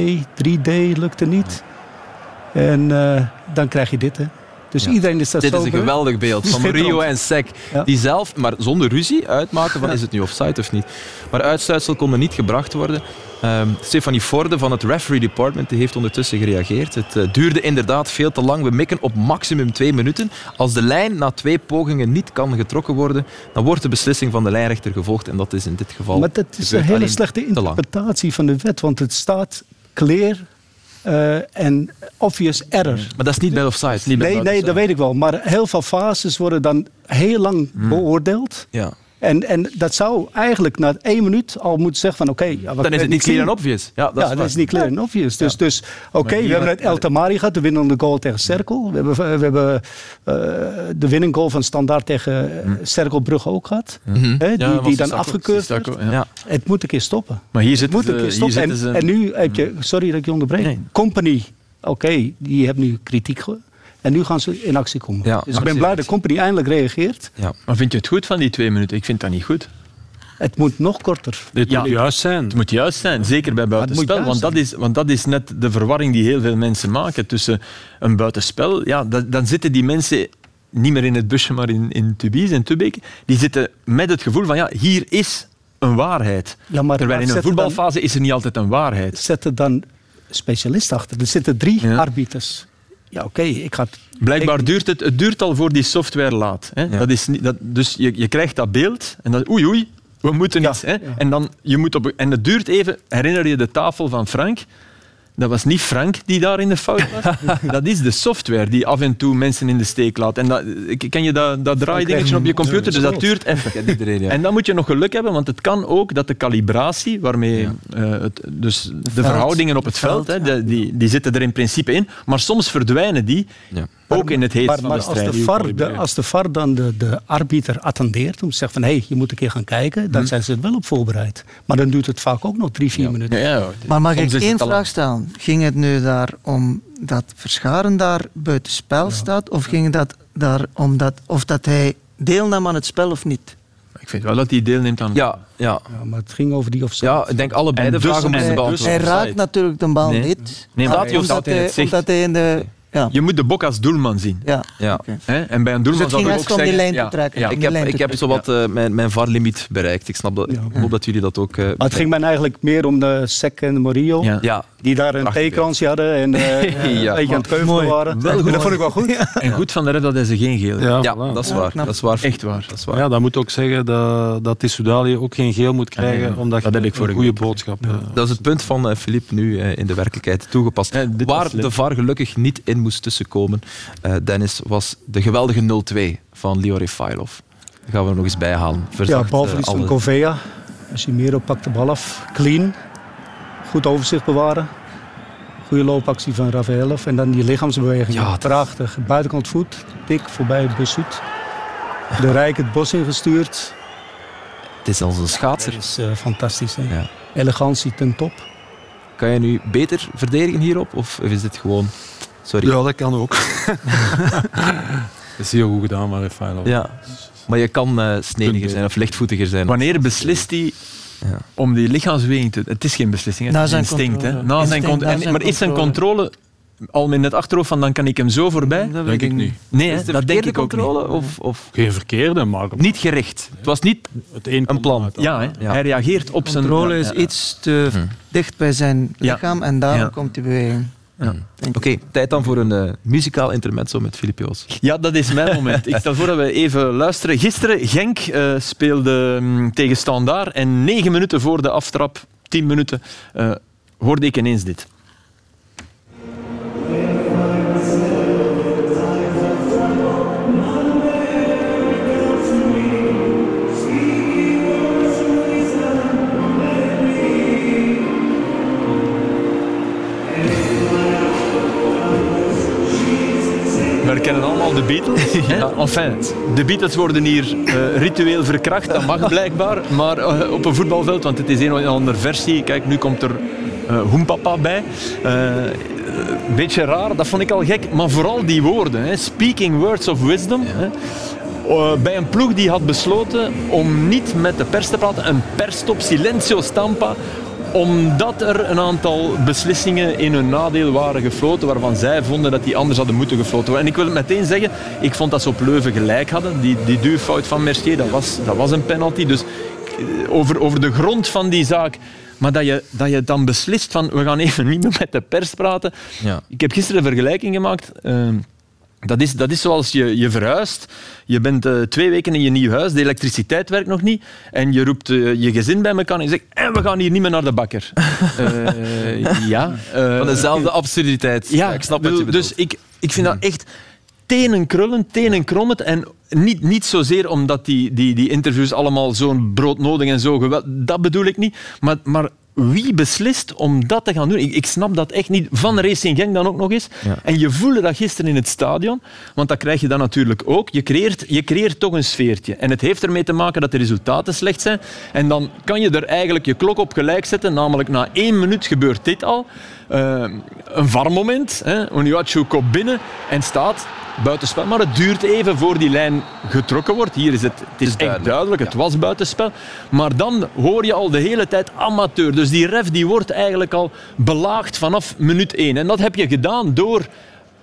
S6: 3D lukte niet. En eh, dan krijg je dit, hè. Dus
S3: Ja.
S6: iedereen is dat
S3: Dit is een geweldig beeld van. Rio en Sek.
S6: Ja.
S3: Die zelf, maar zonder ruzie, uitmaken van is het nu offside of niet. Maar uitsluitsel kon er niet gebracht worden. Ehm Stefanie Forde van het referee department die heeft ondertussen gereageerd. Het eh, duurde inderdaad veel te lang. We mikken op maximum twee minuten. Als de lijn na twee pogingen niet kan getrokken worden, dan wordt de beslissing van de lijnrechter gevolgd. En dat is in dit geval
S6: Maar dat is een hele slechte interpretatie van de wet. Want het staat clear en obvious error.
S3: Maar dat is niet bij offside.
S6: Nee, nee, dat weet ik wel. Maar heel veel fases worden dan heel lang
S3: Hmm.
S6: beoordeeld.
S3: Ja.
S6: En, en dat zou eigenlijk na één minuut al moeten zeggen van oké... ja,
S3: Dan is het niet clear en obvious. Ja, dat
S6: ja,
S3: is
S6: dat is niet clear en obvious. Dus, dus oké, we hebben het El Tamari gehad, de winnende goal tegen Cerkel. We hebben, we hebben eh, de winning goal van Standaard tegen uh, Cerkelbrugge ook gehad. Hè, die
S3: Hm. Ja,
S6: die
S3: was
S6: dan afgekeurd. Het moet een keer stoppen.
S5: Maar hier
S6: Het
S5: zitten
S6: moet een keer stoppen. En, nu heb je, sorry dat ik je onderbreek,
S5: Nee.
S6: Company, oké, die hebben nu kritiek ge- En nu gaan ze in actie komen.
S3: Ja,
S6: dus ik ben blij dat
S3: actie.
S6: Company eindelijk reageert.
S3: Ja.
S5: Maar vind je het goed van die twee minuten? Ik vind dat niet goed.
S6: Het moet nog korter.
S5: Ja.
S4: moet juist zijn.
S5: Het moet juist zijn, zeker bij buitenspel. Want dat, is, want dat is net de verwarring die heel veel mensen maken tussen een buitenspel. Ja, dat, dan zitten die mensen niet meer in het busje, maar in, in Tubize en Tubeke. Die zitten met het gevoel van, ja, hier is een waarheid.
S6: Ja, maar
S5: Terwijl in een
S6: dan-
S5: voetbalfase is er niet altijd een waarheid.
S6: Zet er dan specialist achter. Er zitten drie
S5: Ja.
S6: arbiters. Ja, oké, ik ga...
S5: Blijkbaar
S6: ik-
S5: duurt het, het duurt al voor die software laat. Hè?
S3: Ja.
S5: Dat is niet, dat, dus je, je krijgt dat beeld en dan oei oei, we moeten
S6: Ja,
S5: iets. Hè?
S6: ja.
S5: En, dan, je moet op, en het duurt even, herinner je de tafel van Frank? Dat was niet Frank die daar in de fout was. dat is de software die af en toe mensen in de steek laat. En dat, ken je dat, dat draaidingetje op je computer? Dus dat duurt even.
S3: Kent iedereen, ja.
S5: En dan moet je nog geluk hebben, want het kan ook dat de calibratie, waarmee eh, het, dus de verhoudingen op het veld, hè, die, die zitten er in principe in, maar soms verdwijnen die
S3: Ja.
S5: Ook in het heet
S6: Maar,
S5: van
S6: maar
S5: de
S6: als, de
S5: strijd.
S6: VAR, de, als de VAR dan de, de arbiter attendeert om te zeggen van hé, hey, je moet een keer gaan kijken,
S5: Hm.
S6: dan zijn ze er wel op voorbereid. Maar dan duurt het vaak ook nog drie, vier minuten.
S5: Ja, ja,
S7: Maar mag
S5: soms
S7: ik één vraag stellen? Ging het nu daar om dat Verscharen daar buiten spel staat? Of ging dat daar om dat, of dat hij deelnam aan het spel of niet?
S5: Ik vind wel dat hij deelneemt aan...
S3: Ja, ja.
S6: Ja, maar het ging over die of
S3: ja, ik denk allebei
S5: En
S3: de
S5: dus-
S3: vragen
S5: dus-
S3: beantwoorden.
S7: Hij
S5: offside.
S7: raakt natuurlijk de bal
S5: Nee.
S7: niet.
S5: Nee, maar heeft
S7: omdat,
S5: altijd
S7: hij,
S5: het zicht.
S7: omdat hij in de... Ja,
S5: Je moet de bok als doelman zien.
S7: ja.
S3: Ja.
S5: Hè? En bij een
S7: Dus
S5: doelman
S7: het
S5: zou ik ook
S7: om die
S5: zeggen...
S7: lijn te trekken.
S5: ja.
S3: Ik heb, ik heb zowat eh, mijn, mijn VAR-limiet bereikt. Ik snap dat. Ik hoop dat jullie dat ook... eh,
S6: Maar het ging mij eigenlijk meer om de Sek en de Morillo.
S5: Ja.
S3: Ja,
S6: Die daar een theekransje hadden en eh
S3: Ja.
S6: een beetje aan het keuvelen waren.
S5: Wel goed.
S6: dat vond ik wel goed.
S5: En goed van de ref dat hij ze geen geel heeft.
S4: Ja,
S3: ja
S4: voilà.
S3: dat is
S7: Ja,
S3: waar. Dat is waar.
S5: Echt waar.
S3: Dat is waar.
S4: Ja, dat moet ook zeggen dat, dat Tissoudali ook geen geel moet krijgen,
S5: Ja,
S4: omdat
S5: dat
S4: je
S5: heb ik
S4: een
S5: vorige
S4: goede
S5: week
S4: boodschap eh,
S3: Dat is het punt van eh, Philippe nu eh, in de werkelijkheid toegepast.
S5: Ja,
S3: Waar de VAR gelukkig niet in moest tussenkomen, eh, Dennis, was de geweldige 0-2 van Leo Refailov. Dat gaan we er nog eens bijhalen.
S6: Ja,
S3: Verzacht,
S6: balverlies
S3: eh,
S6: van meer op pakt de bal af. Clean. Goed overzicht bewaren. Goede loopactie van Rafaelov. En dan die lichaamsbeweging.
S3: Ja,
S6: Prachtig. Buitenkant voet. Dik voorbij Bessoet. De Rijk het bos ingestuurd.
S3: Het is als een
S6: Dat
S3: schaatser.
S6: is eh, fantastisch. Hè?
S3: Ja.
S6: Elegantie ten top.
S3: Kan je nu beter verdedigen hierop? Of is dit gewoon... Sorry.
S4: Ja, dat kan ook. dat is heel goed gedaan, maar.
S3: Ja. Maar je kan eh snediger zijn of lichtvoetiger zijn.
S5: Wanneer beslist hij
S3: Ja.
S5: om die lichaamsbeweging te... Het is geen beslissing, het is
S7: zijn
S5: instinct. Hè?
S7: controle.
S5: Na zijn
S7: Instinct,
S5: con-
S7: na
S5: en-
S7: zijn
S5: maar is zijn
S7: controle.
S5: controle al in het achterhoofd van dan kan ik hem zo voorbij?
S7: Dat
S4: Denk ik niet.
S5: Nee, hè, dat denk ik ook niet.
S3: controle? Of, of
S4: Geen verkeerde, maar
S3: niet gericht? Het was niet
S4: het een,
S3: een plan.
S5: Ja, hè?
S3: Ja.
S5: hij reageert op zijn...
S7: Controle is
S5: ja.
S7: iets te dicht bij zijn
S5: Ja.
S7: lichaam en daarom
S5: Ja.
S7: komt die beweging.
S5: Ja.
S3: Oké, tijd dan voor een eh, muzikaal intermezzo met Filip Joos.
S5: Ja, dat is mijn moment. Ik stel voor dat we even luisteren. Gisteren, Genk eh, speelde mm, tegen Standaard en negen minuten voor de aftrap, tien minuten, eh, hoorde ik ineens dit. De Beatles. hè? Enfin, de Beatles worden hier eh, ritueel verkracht, dat mag blijkbaar. Maar eh, op een voetbalveld, want het is een of andere versie. Kijk, nu komt er uh, Hoempapa bij. Een beetje raar, dat vond ik al gek. Maar vooral die woorden, hè. speaking words of wisdom. Hè. bij een ploeg die had besloten om niet met de pers te praten, een persstop, silencio stampa, omdat er een aantal beslissingen in hun nadeel waren gefloten, waarvan zij vonden dat die anders hadden moeten gefloten worden. En ik wil het meteen zeggen, ik vond dat ze op Leuven gelijk hadden. Die, die duurfout van Mercier, dat was, dat was een penalty. Dus eh, over, over de grond van die zaak maar dat je, dat je dan beslist van we gaan even niet meer met de pers praten. Ja. Ik heb gisteren een vergelijking gemaakt. Uh, dat is, dat is zoals je, je verhuist. Je bent uh, twee weken in je nieuw huis, de elektriciteit werkt nog niet. En je roept uh, je gezin bij elkaar en je zegt: en we gaan hier niet meer naar de bakker. uh, ja.
S3: Van dezelfde absurditeit.
S5: Ja, ik snap het. Dus ik, ik vind dat echt tenen krullen, tenen krommet. En niet, niet zozeer omdat die, die, die interviews allemaal zo'n broodnodig en zo geweld... Dat bedoel ik niet. Maar, maar wie beslist om dat te gaan doen? Ik, ik, snap dat echt niet. Van Racing Genk dan ook nog eens. En je voelde dat gisteren in het stadion, want dat krijg je dan natuurlijk ook. Je creëert, je creëert toch een sfeertje. En het heeft ermee te maken dat de resultaten slecht zijn. En dan kan je er eigenlijk je klok op gelijk zetten, namelijk na één minuut gebeurt dit al. Uh, een varmoment. Onuachu komt binnen en staat buitenspel. Maar het duurt even voor die lijn getrokken wordt. Hier is het, het is echt duidelijk, het was buitenspel. Maar dan hoor je al de hele tijd amateur. Dus die ref die wordt eigenlijk al belaagd vanaf minuut 1. En dat heb je gedaan door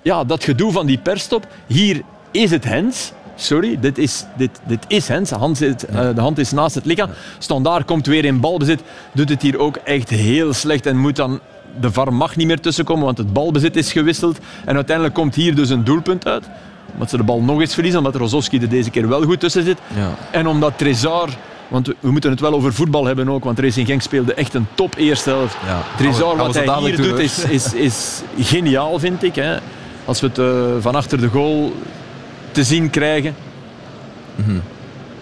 S5: ja, dat gedoe van die perstop. Hier is het Hens. Sorry, dit is, dit, dit is Hens. De hand, zit, uh, de hand is naast het lichaam. Standaard komt weer in balbezit. Doet het hier ook echt heel slecht en moet dan de VAR mag niet meer tussenkomen, want het balbezit is gewisseld. En uiteindelijk komt hier dus een doelpunt uit. Omdat ze de bal nog eens verliezen, omdat Rozovski er deze keer wel goed tussen zit. Ja. En omdat Trezor want we moeten het wel over voetbal hebben ook, want Racing Genk speelde echt een top eerste helft. Ja, Trezor, wat hij hier doet, is, is, is geniaal, vind ik. Hè. Als we het uh, van achter de goal te zien krijgen.
S3: Mm -hmm.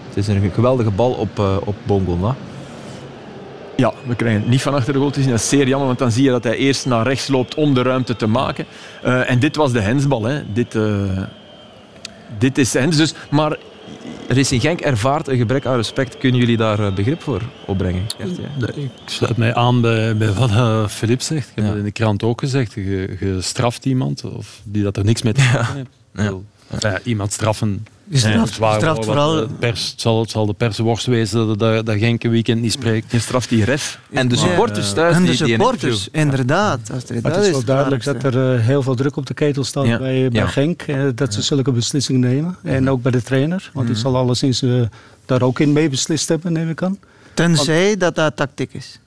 S3: Het is een geweldige bal op, uh, op Bongon.
S5: Ja, we krijgen het niet van achter de goal te zien. Dat is zeer jammer, want dan zie je dat hij eerst naar rechts loopt om de ruimte te maken. Uh, en dit was de hensbal. Hè. Dit, uh, dit is hens. Dus, maar
S3: Racing Genk ervaart een gebrek aan respect. Kunnen jullie daar eh, begrip voor opbrengen?
S4: ik sluit mij aan bij, bij wat uh, Filip zegt. Ik heb ja. het in de krant ook gezegd. Je, je straft iemand of die dat er niks mee te maken heeft. Ja. Ja. iemand straffen
S7: ja, straft vooral...
S4: De pers, het, zal, het zal de persworst wezen dat, dat, dat Genk een weekend niet spreekt.
S5: Je straft die ref.
S3: En de supporters thuis.
S7: En de supporters, inderdaad. Als
S6: er, het is wel duidelijk dat er uh, heel veel druk op de ketel staat ja. bij, bij Genk. Uh, dat ze zulke beslissingen nemen. En ook bij de trainer. Want die zal alleszins uh, daar ook in mee beslist hebben, neem ik aan.
S7: Tenzij want, dat dat tactiek is.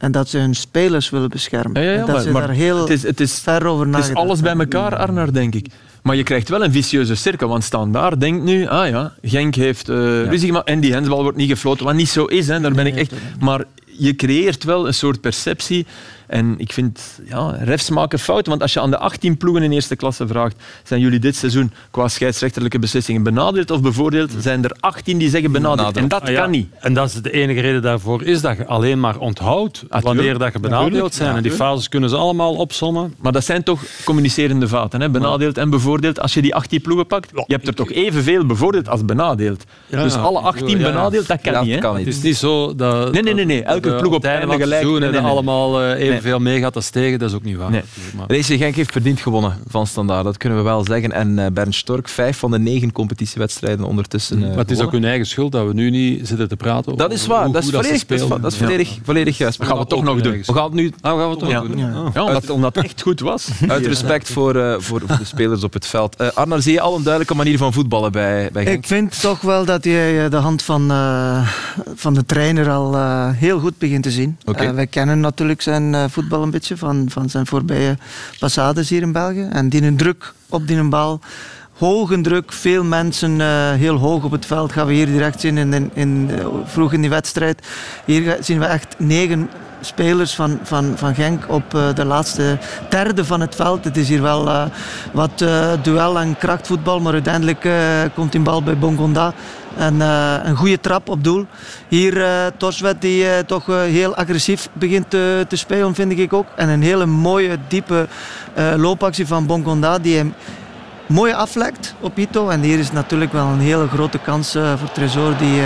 S7: En dat ze hun spelers willen beschermen. Ja, ja, dat maar, ze daar heel het is, het is, ver over.
S5: Het is alles bij elkaar, Arnar, denk ik. Maar je krijgt wel een vicieuze cirkel, want Standaard denkt nu, ah ja, Genk heeft uh, ruzie gemaakt en die hensbal wordt niet gefloten, wat niet zo is, hè, daar ben ik echt... Maar je creëert wel een soort perceptie en ik vind, ja, refs maken fouten. Want als je aan de 18 ploegen in eerste klasse vraagt, zijn jullie dit seizoen qua scheidsrechterlijke beslissingen benadeeld of bevoordeeld? Zijn er 18 die zeggen benadeeld. En dat ah, ja. kan niet.
S4: En dat is de enige reden daarvoor, is dat je alleen maar onthoudt ah, wanneer dat je benadeeld zijn. en die fases kunnen ze allemaal opsommen.
S5: Maar dat zijn toch communicerende vaten, hè? benadeeld en bevoordeeld. Als je die 18 ploegen pakt, je hebt er toch evenveel bevoordeeld als benadeeld. dus alle 18 benadeeld, dat kan niet. Hè? Kan
S4: niet. Het is niet zo dat...
S5: Nee, nee, nee. nee. Elke ploeg op einde gelijk.
S4: Nee, nee, nee. allemaal evenveel nee. meegaat als tegen, dat is ook niet waar. Nee.
S3: Maar... Racing Genk heeft verdiend gewonnen van Standaard, dat kunnen we wel zeggen. En uh, Bernd Stork, vijf van de negen competitiewedstrijden ondertussen uh,
S4: Maar het is ook hun eigen schuld dat we nu niet zitten te praten
S3: Dat is waar, dat is volledig, dat, is volledig, volledig juist.
S5: Dat gaan we toch nog doen.
S3: We gaan het nu...
S5: Ah, we gaan het toch
S3: ja.
S5: doen. Ja. Omdat, omdat het echt goed was.
S3: Uit respect voor, uh, voor, voor de spelers op het veld. Uh, Arnar, zie je al een duidelijke manier van voetballen bij, bij Genk?
S7: Ik vind toch wel dat je de hand van, uh, van de trainer al heel goed begint te zien. Okay. wij kennen natuurlijk zijn voetbal een beetje van, van zijn voorbije passades hier in België. En die een druk op die bal hoge druk, veel mensen uh, heel hoog op het veld. Gaan we hier direct zien in, in, in vroeg in die wedstrijd. Hier zien we echt negen spelers van, van, van Genk op uh, de laatste derde van het veld. Het is hier wel wat duel en krachtvoetbal, maar uiteindelijk komt die bal bij Bongonda. En een goede trap op doel. Hier uh, Torswet die toch heel agressief begint te, te spelen, vind ik ook. En een hele mooie, diepe loopactie van Bongonda die hem mooi aflekt op Ito. En hier is natuurlijk wel een hele grote kans voor Tresor die,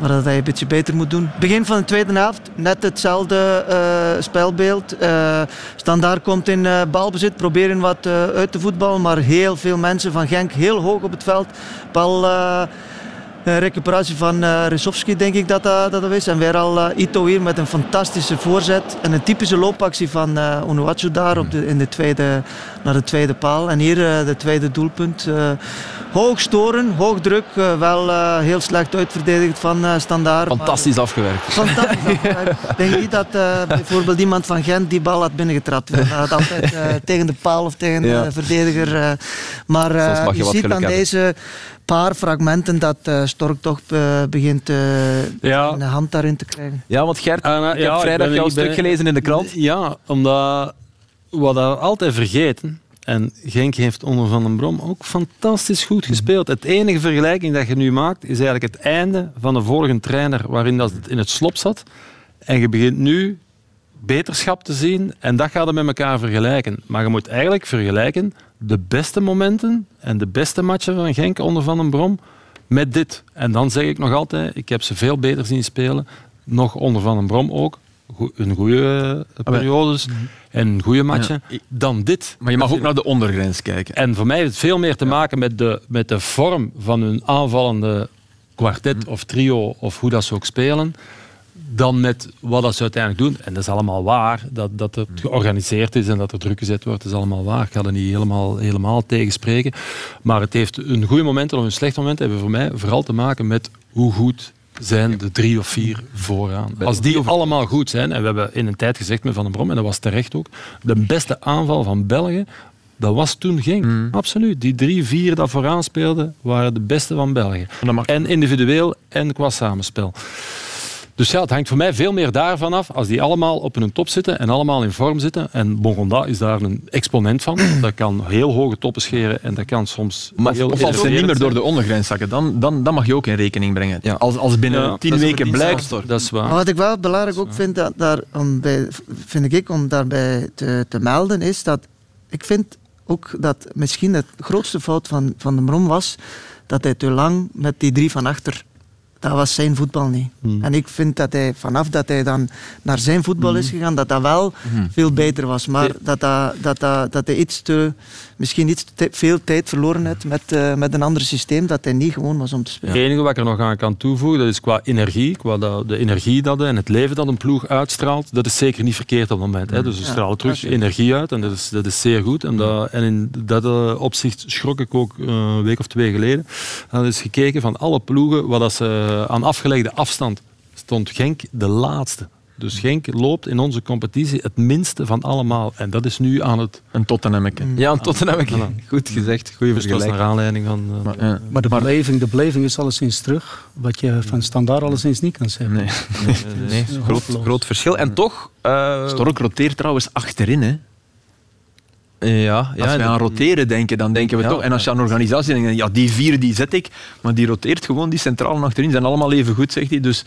S7: maar dat hij een beetje beter moet doen. Begin van de tweede helft, net hetzelfde uh, spelbeeld. Uh, Standaard komt in uh, balbezit, proberen wat uit te voetballen, maar heel veel mensen van Genk heel hoog op het veld. Bal recuperatie van uh, denk ik dat dat, dat is. En weer al Ito hier met een fantastische voorzet. En een typische loopactie van uh, daar op de, in de tweede, naar de tweede paal. En hier de tweede doelpunt. Hoog storen, hoog druk. wel heel slecht uitverdedigd van Standaard.
S3: Fantastisch maar, afgewerkt.
S7: Fantastisch afgewerkt. Ik denk niet dat bijvoorbeeld iemand van Gent die bal had binnengetrapt. Hij had altijd tegen de paal of tegen ja. de verdediger. maar je, je ziet aan deze paar fragmenten dat uh, Stork toch uh, begint uh, ja. een hand daarin te krijgen.
S3: Ja, want Gert, uh, ik ja, heb vrijdag jouw stuk gelezen in de krant.
S4: Ja, omdat wat we altijd vergeten, en Genk heeft onder Van den Brom ook fantastisch goed gespeeld. Het enige vergelijking dat je nu maakt, is eigenlijk het einde van de vorige trainer, waarin dat in het slop zat. En je begint nu beterschap te zien en dat gaat je met elkaar vergelijken. Maar je moet eigenlijk vergelijken de beste momenten en de beste matchen van Genk onder Van den Brom met dit. En dan zeg ik nog altijd, ik heb ze veel beter zien spelen, nog onder Van den Brom ook, een goede eh, periodes mhm. en goede matchen, dan dit.
S3: Maar je mag ook naar de ondergrens kijken.
S4: En voor mij heeft het veel meer te maken met de, met de vorm van hun aanvallende kwartet mhm. of trio of hoe dat ze ook spelen dan met wat dat ze uiteindelijk doen. En dat is allemaal waar, dat, dat het georganiseerd is en dat er druk gezet wordt, dat is allemaal waar. Ik ga er niet helemaal, helemaal tegen spreken. Maar het heeft een goede moment of een slecht moment hebben voor mij vooral te maken met hoe goed zijn de drie of vier vooraan. Als die allemaal goed zijn, en we hebben in een tijd gezegd met Van den Brom, en dat was terecht ook, de beste aanval van België, dat was toen geen. Mm. Absoluut. Die drie, vier dat vooraan speelden, waren de beste van België. En individueel en qua samenspel. Dus ja, het hangt voor mij veel meer daarvan af. Als die allemaal op een top zitten en allemaal in vorm zitten. En Bongonda is daar een exponent van. Dat kan heel hoge toppen scheren en dat kan soms.
S3: Maar heel of als ze niet meer door de ondergrens zakken, dan, dan, dan mag je ook in rekening brengen. Ja. Als, als binnen tien weken blijkt.
S7: Dat is waar. Maar wat ik wel belangrijk ook vind, dat, daar, om bij, vind ik om daarbij te, te melden, is dat ik vind ook dat misschien het grootste fout van, van de Brom was dat hij te lang met die drie van achter dat was zijn voetbal niet. Hmm. En ik vind dat hij, vanaf dat hij dan naar zijn voetbal is hmm. gegaan, dat dat wel hmm. veel beter was. Maar dat, dat, dat, dat, dat hij iets te, misschien iets te veel tijd verloren heeft met, uh, met een ander systeem, dat hij niet gewoon was om te spelen.
S4: Het enige wat ik er nog aan kan toevoegen, dat is qua energie, qua de, de energie dat en het leven dat een ploeg uitstraalt, dat is zeker niet verkeerd op het moment. Hè. Dus ze stralen terug energie uit en dat is, dat is zeer goed. En, dat, en in dat uh, opzicht schrok ik ook uh, een week of twee geleden. Dat is gekeken van alle ploegen, wat dat ze aan afgelegde afstand stond Genk de laatste. Dus Genk loopt in onze competitie het minste van allemaal. En dat is nu aan het...
S3: Een Tottenhammeke.
S4: Ja, een Tottenhammeke. Goed gezegd. Goeie dus vergelijking. naar aanleiding van... Uh,
S6: maar, ja. maar, de beleving, de beleving is alleszins terug. Wat je van standaard alleszins niet kan zeggen.
S3: Nee, nee, nee, nee. Groot, groot verschil. En toch... Uh,
S5: Stork roteert trouwens achterin, hè.
S3: Ja,
S5: ja, als we aan roteren denken, dan denken we toch. En als je aan een organisatie denkt, ja, die vier die zet ik, maar die roteert gewoon, die centrale achterin zijn allemaal even goed, zegt hij. Dus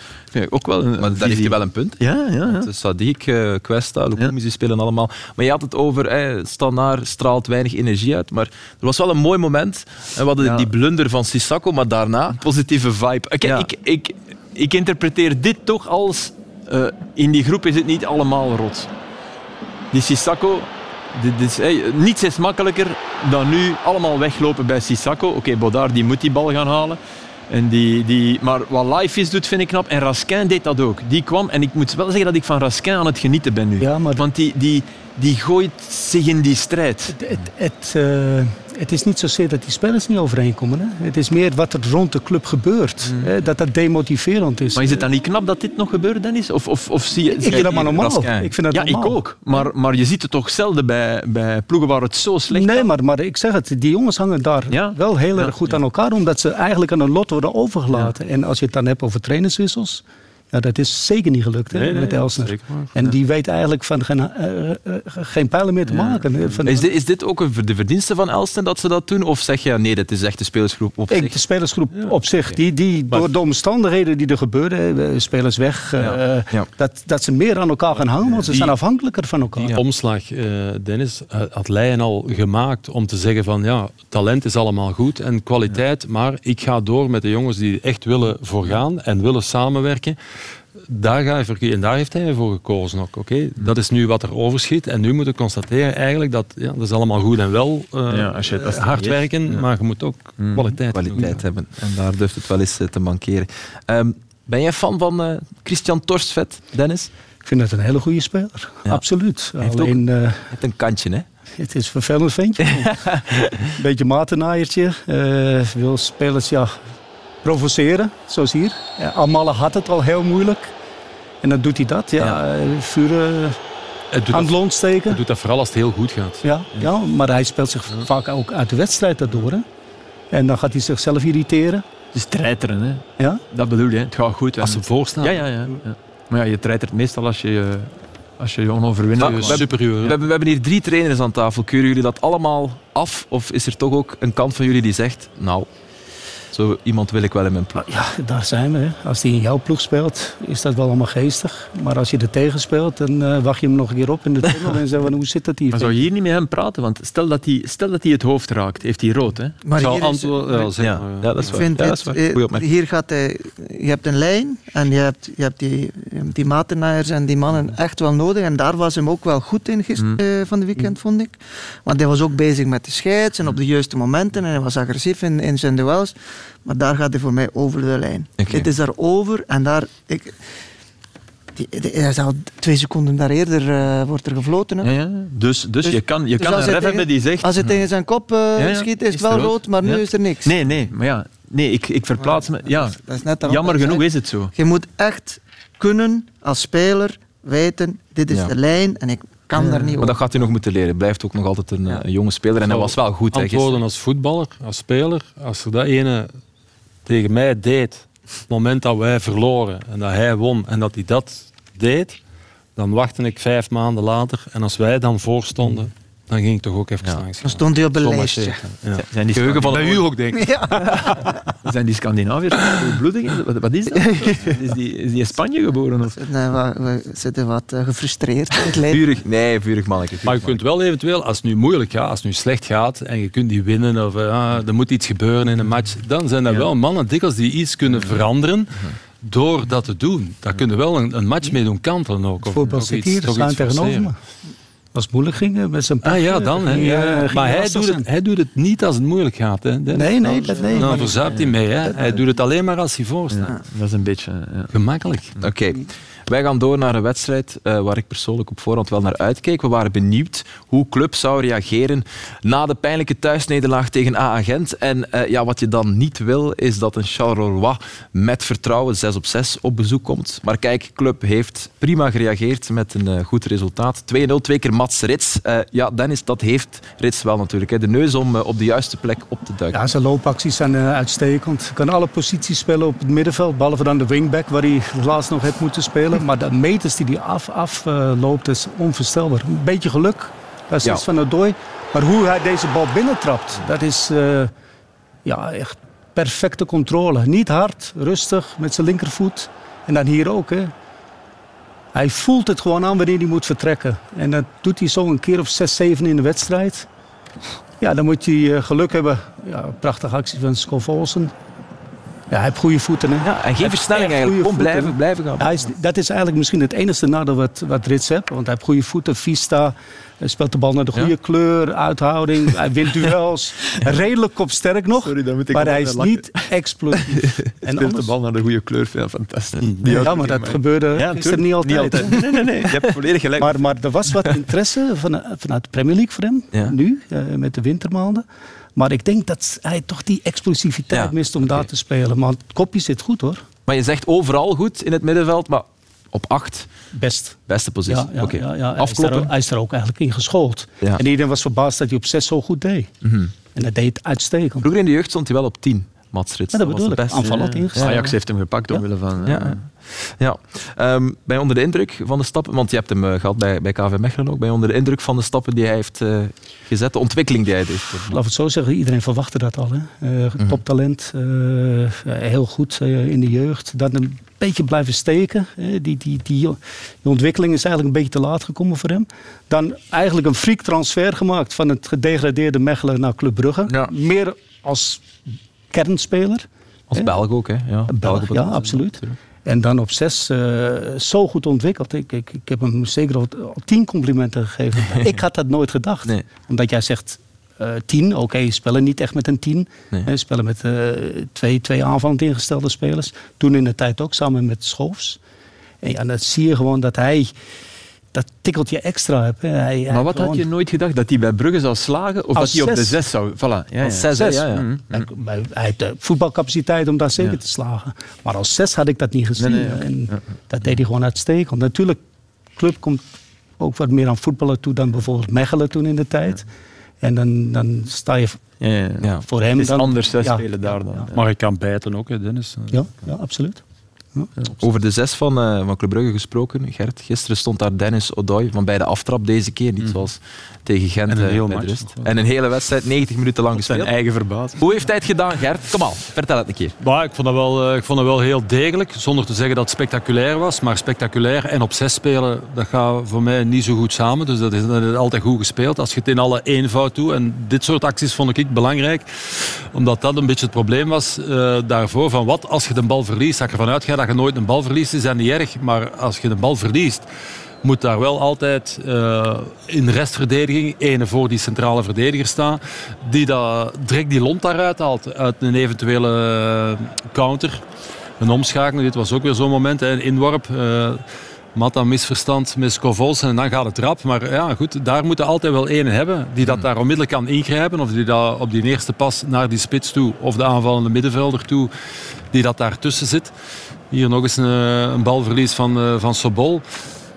S5: ook wel een,
S3: maar daar heeft hij wel een punt.
S5: Ja, ja. ja.
S3: Dus Sadiq, uh, Questa, Lukumi, die spelen allemaal. Maar je had het over, eh, Standaard straalt weinig energie uit, maar er was wel een mooi moment. We hadden die blunder van Sissako, maar daarna...
S5: Positieve vibe. Okay, ik, ik, ik interpreteer dit toch als... Uh, in die groep is het niet allemaal rot. Die Sissako dit is, niets is makkelijker dan nu allemaal weglopen bij Sissako. Oké, okay, die moet die bal gaan halen. En die, die, maar wat Life is doet, vind ik knap. En Raskin deed dat ook. Die kwam, en ik moet wel zeggen dat ik van Raskin aan het genieten ben nu. Ja, maar... Want die, die, die gooit zich in die strijd.
S6: Het, het, het, uh, het is niet zozeer dat die spelers niet overeenkomen. Hè. Het is meer wat er rond de club gebeurt. Mm. Hè, dat dat demotiverend is.
S5: Maar is het dan niet knap dat dit nog gebeurt, Dennis? Of, of, of zie je,
S6: ik vind dat maar normaal. Ik vind dat
S5: ja,
S6: normaal.
S5: ik ook. Maar, maar je ziet het toch zelden bij, bij ploegen waar het zo slecht
S6: Nee, maar, maar ik zeg het. Die jongens hangen daar ja? wel heel erg goed aan elkaar. Omdat ze eigenlijk aan een lot worden overgelaten. En als je het dan hebt over trainerswissels Nou, dat is zeker niet gelukt hè,
S4: Nee, nee,
S6: met Elsner.
S4: zeker.
S6: En die weet eigenlijk van geen, eh, eh, geen pijlen meer te maken. hè, Van,
S3: Is dit, is dit ook een, de verdienste van Elsten dat ze dat doen? Of zeg je, ja, nee, dit is echt de spelersgroep op
S6: Ik,
S3: zich?
S6: de spelersgroep op zich, die, die door de omstandigheden die er gebeurden, spelers weg, eh. Dat, dat ze meer aan elkaar gaan hangen, want ze
S4: Die-
S6: zijn afhankelijker van elkaar.
S4: Die omslag, eh, Dennis, eh, had Leyen al gemaakt om te zeggen van ja, talent is allemaal goed en kwaliteit, maar ik ga door met de jongens die echt willen voorgaan en willen samenwerken. Daar ga je voor kiezen. En daar heeft hij voor gekozen ook. Oké, Dat is nu wat er overschiet. En nu moet ik constateren eigenlijk dat ja, dat is allemaal goed en wel eh,
S5: Ja, als je- als het
S4: hard werken,
S5: ja.
S4: maar je moet ook kwaliteit,
S3: kwaliteit
S4: doen.
S3: hebben. En daar durft het wel eens eh, te mankeren. Ehm, ben jij fan van eh, Christian Torstvet, Dennis?
S6: Ik vind het een hele goede speler.
S3: Ja.
S6: Absoluut.
S3: heeft
S6: Alleen, eh,
S3: Het een kantje, hè?
S6: het is een vervelend ventje. een beetje matennaaiertje. eh wil spelers ja, provoceren, zoals hier. Ja, Amalle had het al heel moeilijk. En dan doet hij dat. Ja,
S3: Ja.
S6: eh, vuren
S4: Het doet,
S6: aan het steken.
S4: het doet dat vooral als het heel goed gaat.
S6: Ja, ja, maar hij speelt zich vaak ook uit de wedstrijd daardoor. Hè. En dan gaat hij zichzelf irriteren.
S5: Het is treiteren, hè.
S6: Ja?
S5: Dat bedoel je. hè. Het gaat goed.
S4: Als ze voorstaan,
S5: ja, ja, ja, ja. Maar ja, je treitert meestal als je, eh, als je onoverwinnelijk
S4: superieur.
S3: We hebben, we hebben hier drie trainers aan tafel. Keuren jullie dat allemaal af? Of is er toch ook een kant van jullie die zegt, nou, zo iemand wil ik wel in mijn ploeg?
S6: Ja, daar zijn we. Hè. Als hij in jouw ploeg speelt, is dat wel allemaal geestig. Maar als je er tegen speelt, dan eh, wacht je hem nog een keer op in de tunnel en zeg van hoe zit dat hier?
S5: Maar zou je hier niet met hem praten? Want stel dat hij, stel dat hij het hoofd raakt, heeft hij rood. Hè?
S7: Maar
S4: zou
S7: hier is-
S4: antwoorden, ja, zeg
S3: Ja,
S4: maar, ja.
S3: ja, dat is
S7: Ik
S3: waar.
S7: vind
S3: Ja, dat is waar.
S7: eh, hier gaat hij, je hebt een lijn en je hebt, je hebt die, die matenaars en die mannen echt wel nodig. En daar was hem ook wel goed in gist-
S5: Mm.
S7: eh, van de weekend, vond ik. Want hij was ook bezig met de scheids en op de juiste momenten en hij was agressief in, in zijn duels. Maar daar gaat hij voor mij over de lijn. Het is daar over en daar... Ik, die, die- hij zou twee seconden daar eerder eh, wordt er gefloten. Hè?
S5: Ja, ja. Dus, dus,
S7: Dus-
S5: je kan, je
S7: dus
S5: kan een ref hebben die zegt...
S7: Als hij tegen zijn kop
S5: Ja, ja.
S7: schiet, is het wel
S5: het
S7: rood, maar nu is er niks.
S5: Nee, nee, maar ja. Nee, ik, ik verplaats me... Ja,
S7: Dat is net
S5: jammer genoeg is het zo.
S7: Je moet echt kunnen als speler weten, dit is de lijn en ik kan daar niet
S3: Maar dat gaat hij nog moeten leren. Hij blijft ook nog altijd een,
S7: Ja.
S3: een jonge speler. En hij was wel goed.
S4: Antwoorden als voetballer, als speler, als er dat ene tegen mij deed, het moment dat wij verloren en dat hij won en dat hij dat deed, dan wachtte ik vijf maanden later en als wij dan voorstonden, dan ging ik toch ook even
S3: Ja.
S4: langs.
S7: Dan stond hij op een lijstje.
S4: Ja.
S5: Zijn die
S3: Geheugen van u ook, denk ik.
S5: Zijn die Scandinaviërs bloedig? Wat, wat is dat? Is die, is die in Spanje geboren? Of?
S7: Nee, we, we zitten wat eh, gefrustreerd in het leven.
S3: Vurig, nee, vurig mannetje.
S4: Maar je kunt wel eventueel, als het nu moeilijk gaat, als het nu slecht gaat en je kunt die winnen of eh, er moet iets gebeuren in een match, dan zijn er wel mannen dikwijls die iets kunnen veranderen door dat te doen. Daar kunnen wel een, een match mee doen kantelen ook.
S6: Zit hier,
S4: toch
S6: staan
S4: iets
S6: tegenover me. Als het moeilijk ging eh, met zijn
S4: Ah ja,
S6: pakje,
S4: dan. Hè.
S6: ging,
S4: Ja.
S6: eh, ging
S4: maar hij doet, het, hij doet het niet als het moeilijk gaat. Hè. Dennis.
S6: Nee, nee,
S4: Dan-
S6: dat nee,
S4: Dan
S6: maar-
S4: verzuipt hij mee. Hè. Hij doet het alleen maar als hij voor staat.
S5: Ja, dat is een beetje... Ja.
S4: Gemakkelijk.
S3: Oké. Wij gaan door naar een wedstrijd eh, waar ik persoonlijk op voorhand wel naar uitkeek. We waren benieuwd hoe club zou reageren na de pijnlijke thuisnederlaag tegen AA Gent. En eh, ja, wat je dan niet wil, is dat een Charleroi met vertrouwen 6 op 6 op bezoek komt. Maar kijk, club heeft prima gereageerd met een eh, goed resultaat. 2-0, twee keer Mats Rits. Ja, Dennis, dat heeft Rits wel natuurlijk. Hè. De neus om op de juiste plek op te duiken.
S6: Ja, zijn loopacties zijn uitstekend. Kan alle posities spelen op het middenveld, behalve dan de wingback, waar hij laatst nog heeft moeten spelen. Maar de meters die hij af, af eh, loopt, is onvoorstelbaar. Een beetje geluk, dat is
S3: Ja.
S6: iets van Odoi. Maar hoe hij deze bal binnentrapt, dat is eh, ja, echt perfecte controle. Niet hard, rustig, met zijn linkervoet. En dan hier ook. Hè. Hij voelt het gewoon aan wanneer hij moet vertrekken. En dat doet hij zo een keer of zes, zeven in de wedstrijd. Ja, dan moet hij eh, geluk hebben. Ja, prachtige actie van Scott Olsen. Ja, hij heeft goede voeten. Hè?
S3: Ja, en geen versnelling eigenlijk.
S6: goede
S3: Gewoon
S6: voeten.
S3: blijven, blijven gaan.
S6: Hij is, dat is eigenlijk misschien het enige nadeel wat, wat Rits heeft. Want hij heeft goede voeten, Vista. Hij speelt de bal naar de goede kleur, uithouding. Hij wint duels. Redelijk kopsterk nog.
S5: Sorry, daar moet ik
S6: maar hij is
S5: lachen.
S6: niet explosief. en
S5: Speelt de
S6: anders,
S5: bal naar de goede kleur, veel fantastisch.
S6: ja, maar dat gebeurde
S5: Ja,
S6: er niet altijd.
S5: Nee, nee, nee. Je hebt volledig gelijk.
S6: Maar, maar er was wat interesse van, vanuit de Premier League voor hem.
S3: Ja.
S6: Nu, eh, met de wintermaanden. Maar ik denk dat hij toch die explosiviteit
S3: Ja,
S6: mist om daar te spelen. Maar het kopje zit goed hoor.
S3: Maar je zegt overal goed in het middenveld, maar op acht,
S6: Best.
S3: beste positie.
S6: Ja, ja,
S3: Oké.
S6: ja, ja. Hij, is daar,
S3: Afkloppen.
S6: ook- hij is er ook eigenlijk in geschoold.
S3: Ja. Mhm.
S6: En iedereen was verbaasd dat hij op 6 zo goed deed. En dat deed het uitstekend.
S3: Vroeger in de jeugd stond hij wel op 10. Mats Rits.
S6: Ja, dat
S3: was
S6: bedoel
S3: de
S6: ik.
S3: beste.
S6: Aanvallend
S3: Ja,
S6: ingesteld.
S5: Ajax heeft hem gepakt omwille van...
S3: Ja. Ja. Ehm, ben je onder de indruk van de stappen, want je hebt hem eh, gehad bij, bij KV Mechelen ook, ben je onder de indruk van de stappen die hij heeft eh, gezet, de ontwikkeling die hij heeft?
S6: Laat het zo zeggen, iedereen verwachtte dat al. Hè. Eh,
S3: Mhm.
S6: Toptalent, heel goed in de jeugd. Dan een beetje blijven steken. hè. Die, die, die, die ontwikkeling is eigenlijk een beetje te laat gekomen voor hem. Dan eigenlijk een freak transfer gemaakt van het gedegradeerde Mechelen naar Club Brugge.
S3: Ja.
S6: Meer als kernspeler.
S3: Als. Belg ook, hè? Ja,
S6: Belg, ja, absoluut. En dan op zes eh, zo goed ontwikkeld. Ik, ik, ik heb hem zeker al, al tien complimenten gegeven. ik had dat nooit gedacht.
S3: Nee.
S6: Omdat jij zegt eh, tien. Oké, spelen niet echt met een tien.
S3: Nee.
S6: Spelen met eh, twee, twee aanvallend ingestelde spelers. Toen in de tijd ook samen met Schoofs. En ja, dan zie je gewoon dat hij dat tikkeltje extra heeft. hè. Hij, hij
S5: Maar wat had je nooit gedacht? Dat hij bij Brugge zou slagen? Of
S6: Als
S5: dat hij op de
S6: zes.
S5: zou... Voilà. Ja, ja.
S3: Als zes, ja, ja.
S5: Mhm.
S6: Hij, hij heeft de voetbalcapaciteit om daar zeker
S5: Ja.
S6: te slagen. Maar als zes had ik dat niet gezien.
S5: Nee, nee, oké.
S6: en Dat deed hij gewoon uitstekend. Natuurlijk, club komt ook wat meer aan voetballen toe dan bijvoorbeeld Mechelen toen in de tijd. En dan, dan sta je voor hem...
S5: Het is
S6: dan,
S5: anders,
S6: ja,
S5: spelen daar dan.
S6: ja,
S4: Maar ik kan bijten ook, hè, Dennis.
S6: Ja, ja, absoluut.
S3: Over de zes van, eh, van Club Brugge gesproken, Gert. Gisteren stond daar Dennis Odoi van bij de aftrap deze keer. Niet zoals tegen Gent
S4: En een
S3: eh, bij de rust. En een hele wedstrijd, 90 minuten lang
S5: Zijn
S3: gespeeld.
S5: eigen verbazing.
S3: Hoe heeft hij het gedaan, Gert? Kom al, vertel het een keer.
S4: Ik, vond dat wel, eh, ik vond dat wel heel degelijk, zonder te zeggen dat het spectaculair was. Maar spectaculair en op zes spelen, dat gaat voor mij niet zo goed samen. Dus dat is, dat is altijd goed gespeeld. Als je het in alle eenvoud doet. En dit soort acties vond ik belangrijk. Omdat dat een beetje het probleem was daarvoor. Van wat als je de bal verliest? Dat je ervan uitgaat dat je nooit een bal verliest, is dat niet erg. Maar als je de bal verliest, moet daar wel altijd eh, in de restverdediging ene voor die centrale verdediger staan. Die dat, direct die lont daaruit haalt. Uit een eventuele eh, counter. Een omschakeling. Dit was ook weer zo'n moment. Een inworp. eh Matta misverstand met Scovolsen en dan gaat het rap. Maar ja, goed, daar moeten altijd wel ene hebben die dat daar onmiddellijk kan ingrijpen. Of die dat op die eerste pas naar die spits toe of de aanvallende middenvelder toe, die dat daartussen zit. Hier nog eens een, een balverlies van, eh, van Sobol.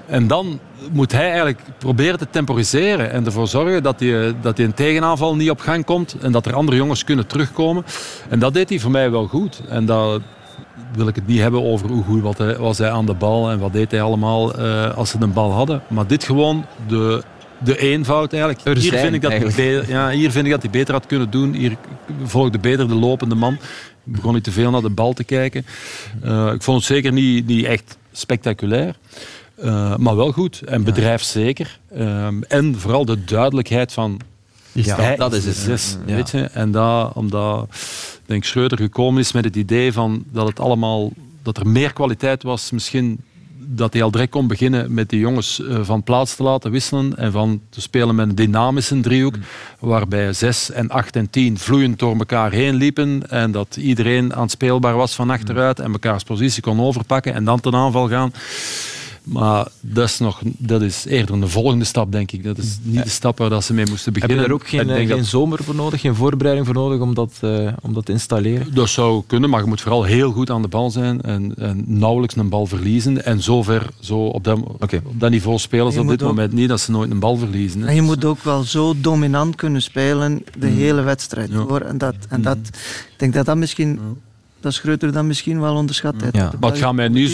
S4: En dan moet hij eigenlijk proberen te temporiseren en ervoor zorgen dat die, dat die een tegenaanval niet op gang komt en dat er andere jongens kunnen terugkomen. En dat deed hij voor mij wel goed. En dat wil ik het niet hebben over hoe goed wat hij, was hij aan de bal en wat deed hij allemaal eh, als ze de bal hadden. Maar dit gewoon de, de eenvoud eigenlijk.
S3: Er
S4: Hier
S3: zijn
S4: vind, ik dat hij
S3: eigenlijk.
S4: ja, hier vind ik dat hij beter had kunnen doen. Hier volgde beter de lopende man. Ik begon niet te veel naar de bal te kijken. Eh, ik vond het zeker niet, niet echt spectaculair. Eh, maar wel goed en bedrijfszeker. Ehm, en vooral de duidelijkheid van.
S3: Ja,
S4: hij
S3: dat is het.
S4: Zes,
S3: Ja.
S4: weet je? En dat, omdat ik denk Schreuder gekomen is met het idee van dat het allemaal dat er meer kwaliteit was, misschien dat hij al direct kon beginnen met die jongens eh, van plaats te laten wisselen en van te spelen met een dynamische driehoek, waarbij 6 en 8 en 10 vloeiend door elkaar heen liepen en dat iedereen aanspeelbaar was van achteruit en mekaars positie kon overpakken en dan ten aanval gaan. Maar dat is, nog, dat is eerder een volgende stap, denk ik. Dat is niet de stap waar dat ze mee moesten
S3: Heb
S4: beginnen.
S3: je er ook geen, eh,
S4: dat-
S3: zomer voor nodig, geen voorbereiding voor nodig om dat, eh, om dat te installeren?
S4: Dat zou kunnen, maar je moet vooral heel goed aan de bal zijn en, en nauwelijks een bal verliezen. En zover zo op, dat, op dat niveau spelen ze op dit
S7: ook-
S4: moment niet, dat ze nooit een bal verliezen. hè.
S7: En je moet ook wel zo dominant kunnen spelen de hele wedstrijd
S4: Ja.
S7: En, dat, en dat, ik denk dat dat misschien, dat Schreuter dan misschien wel onderschat.
S3: Ja.
S7: De
S4: Maar het gaat mij nu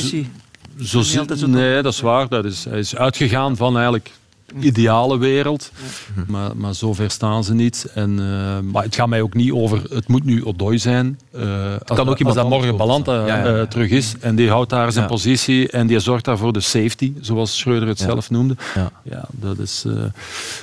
S4: zo- nee, dat is waar. Dat is, hij is uitgegaan van eigenlijk ideale wereld. Maar, maar zover staan ze niet. En, eh, maar het gaat mij ook niet over, het moet nu Odoi zijn. Eh, als,
S3: ook
S4: als
S3: iemand
S4: dat morgen Balanta
S3: ook zijn. Ja, ja.
S4: eh, terug is en die houdt daar zijn
S3: Ja.
S4: positie en die zorgt daar voor de safety, zoals Schreuder het
S3: Ja.
S4: zelf noemde.
S3: Ja.
S4: Ja, dat is, eh,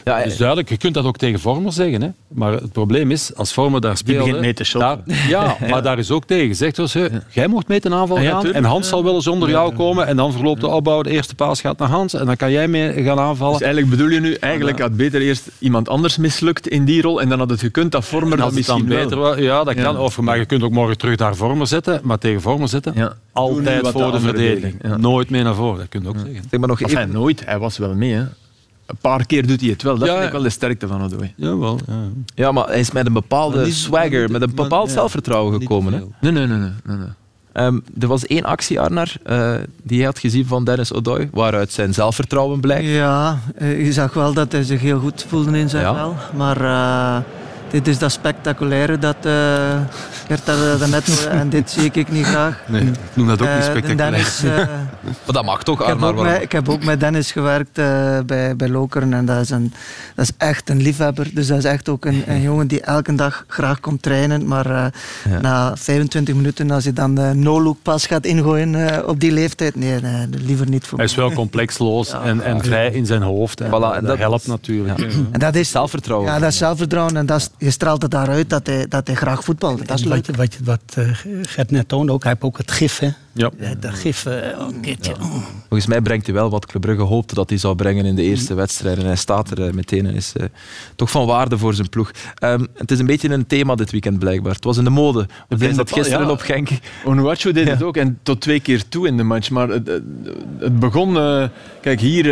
S3: Ja,
S4: dat is duidelijk. Je kunt dat ook tegen Vormer zeggen. Hè? Maar het probleem is, als Vormer daar speelt...
S5: begint mee te
S4: daar, Ja, maar daar is ook tegen gezegd, dus, jij mocht mee ten aanval gaan en Hans zal wel eens onder jou komen en dan verloopt de opbouw, de eerste paas gaat naar Hans en dan kan jij mee gaan aanvallen.
S5: Dus eigenlijk bedoel je nu, eigenlijk had beter eerst iemand anders mislukt in die rol en dan had het gekund dat Vormer dat
S4: als het dan
S5: misschien
S4: beter
S5: wel.
S4: was, ja, dat
S5: Ja.
S4: kan. Of, maar je kunt ook morgen terug naar Vormer zetten, maar tegen Vormer zetten, altijd voor de, verdediging. Nooit mee naar voren, dat kun je ook zeggen.
S3: Zeg maar nog even,
S5: Enfin, nooit. Hij was wel mee. Hè. Een paar keer doet hij het wel. Dat
S4: Ja,
S5: vind ik wel de sterkte van Odoi.
S4: Jawel, ja.
S3: ja, maar hij is met een bepaalde swagger, met een bepaald
S4: maar- ja,
S3: zelfvertrouwen gekomen. Hè?
S5: Nee, nee, nee. nee, nee,
S3: Ehm, er was één actie, Arnar, eh, die hij had gezien van Dennis Odoi, waaruit zijn zelfvertrouwen blijkt.
S7: Ja, eh, je zag wel dat hij zich heel goed voelde in zijn
S3: Ja.
S7: vel. Maar eh, dit is dat spectaculaire dat uh, Gert daar, daarnet en dit zie ik niet graag.
S4: Nee, ik noem dat ook niet spectaculair.
S7: Dennis,
S3: maar dat mag toch,
S7: ik heb, ook met, ik heb ook met Dennis gewerkt bij, bij Lokeren en dat is, een, dat is echt een liefhebber. Dus dat is echt ook een, een jongen die elke dag graag komt trainen, maar ja. na 25 minuten als je dan de no-look pas gaat ingooien op die leeftijd, nee, nee liever niet voor
S4: Hij is wel complexloos en, en vrij in zijn hoofd. En, voilà, en dat, helpt natuurlijk.
S3: En dat is zelfvertrouwen.
S7: Ja, dat is zelfvertrouwen en dat is, je straalt het daaruit dat hij, dat hij graag voetbalt. Dat is
S6: wat, wat, wat uh, Gert net toonde ook, hij heeft ook het gif. Hè?
S4: Ja.
S6: De gif, uh, een keertje. Ja.
S3: Volgens mij brengt hij wel wat Club Brugge hoopte dat hij zou brengen in de eerste wedstrijd. En hij staat er uh, meteen en is toch van waarde voor zijn ploeg. Um, het is een beetje een thema dit weekend blijkbaar. Het was in de mode. We dat gisteren ja. op Genk.
S5: Onuachu deed het ook en tot twee keer toe in de match. Maar het, het begon... kijk, hier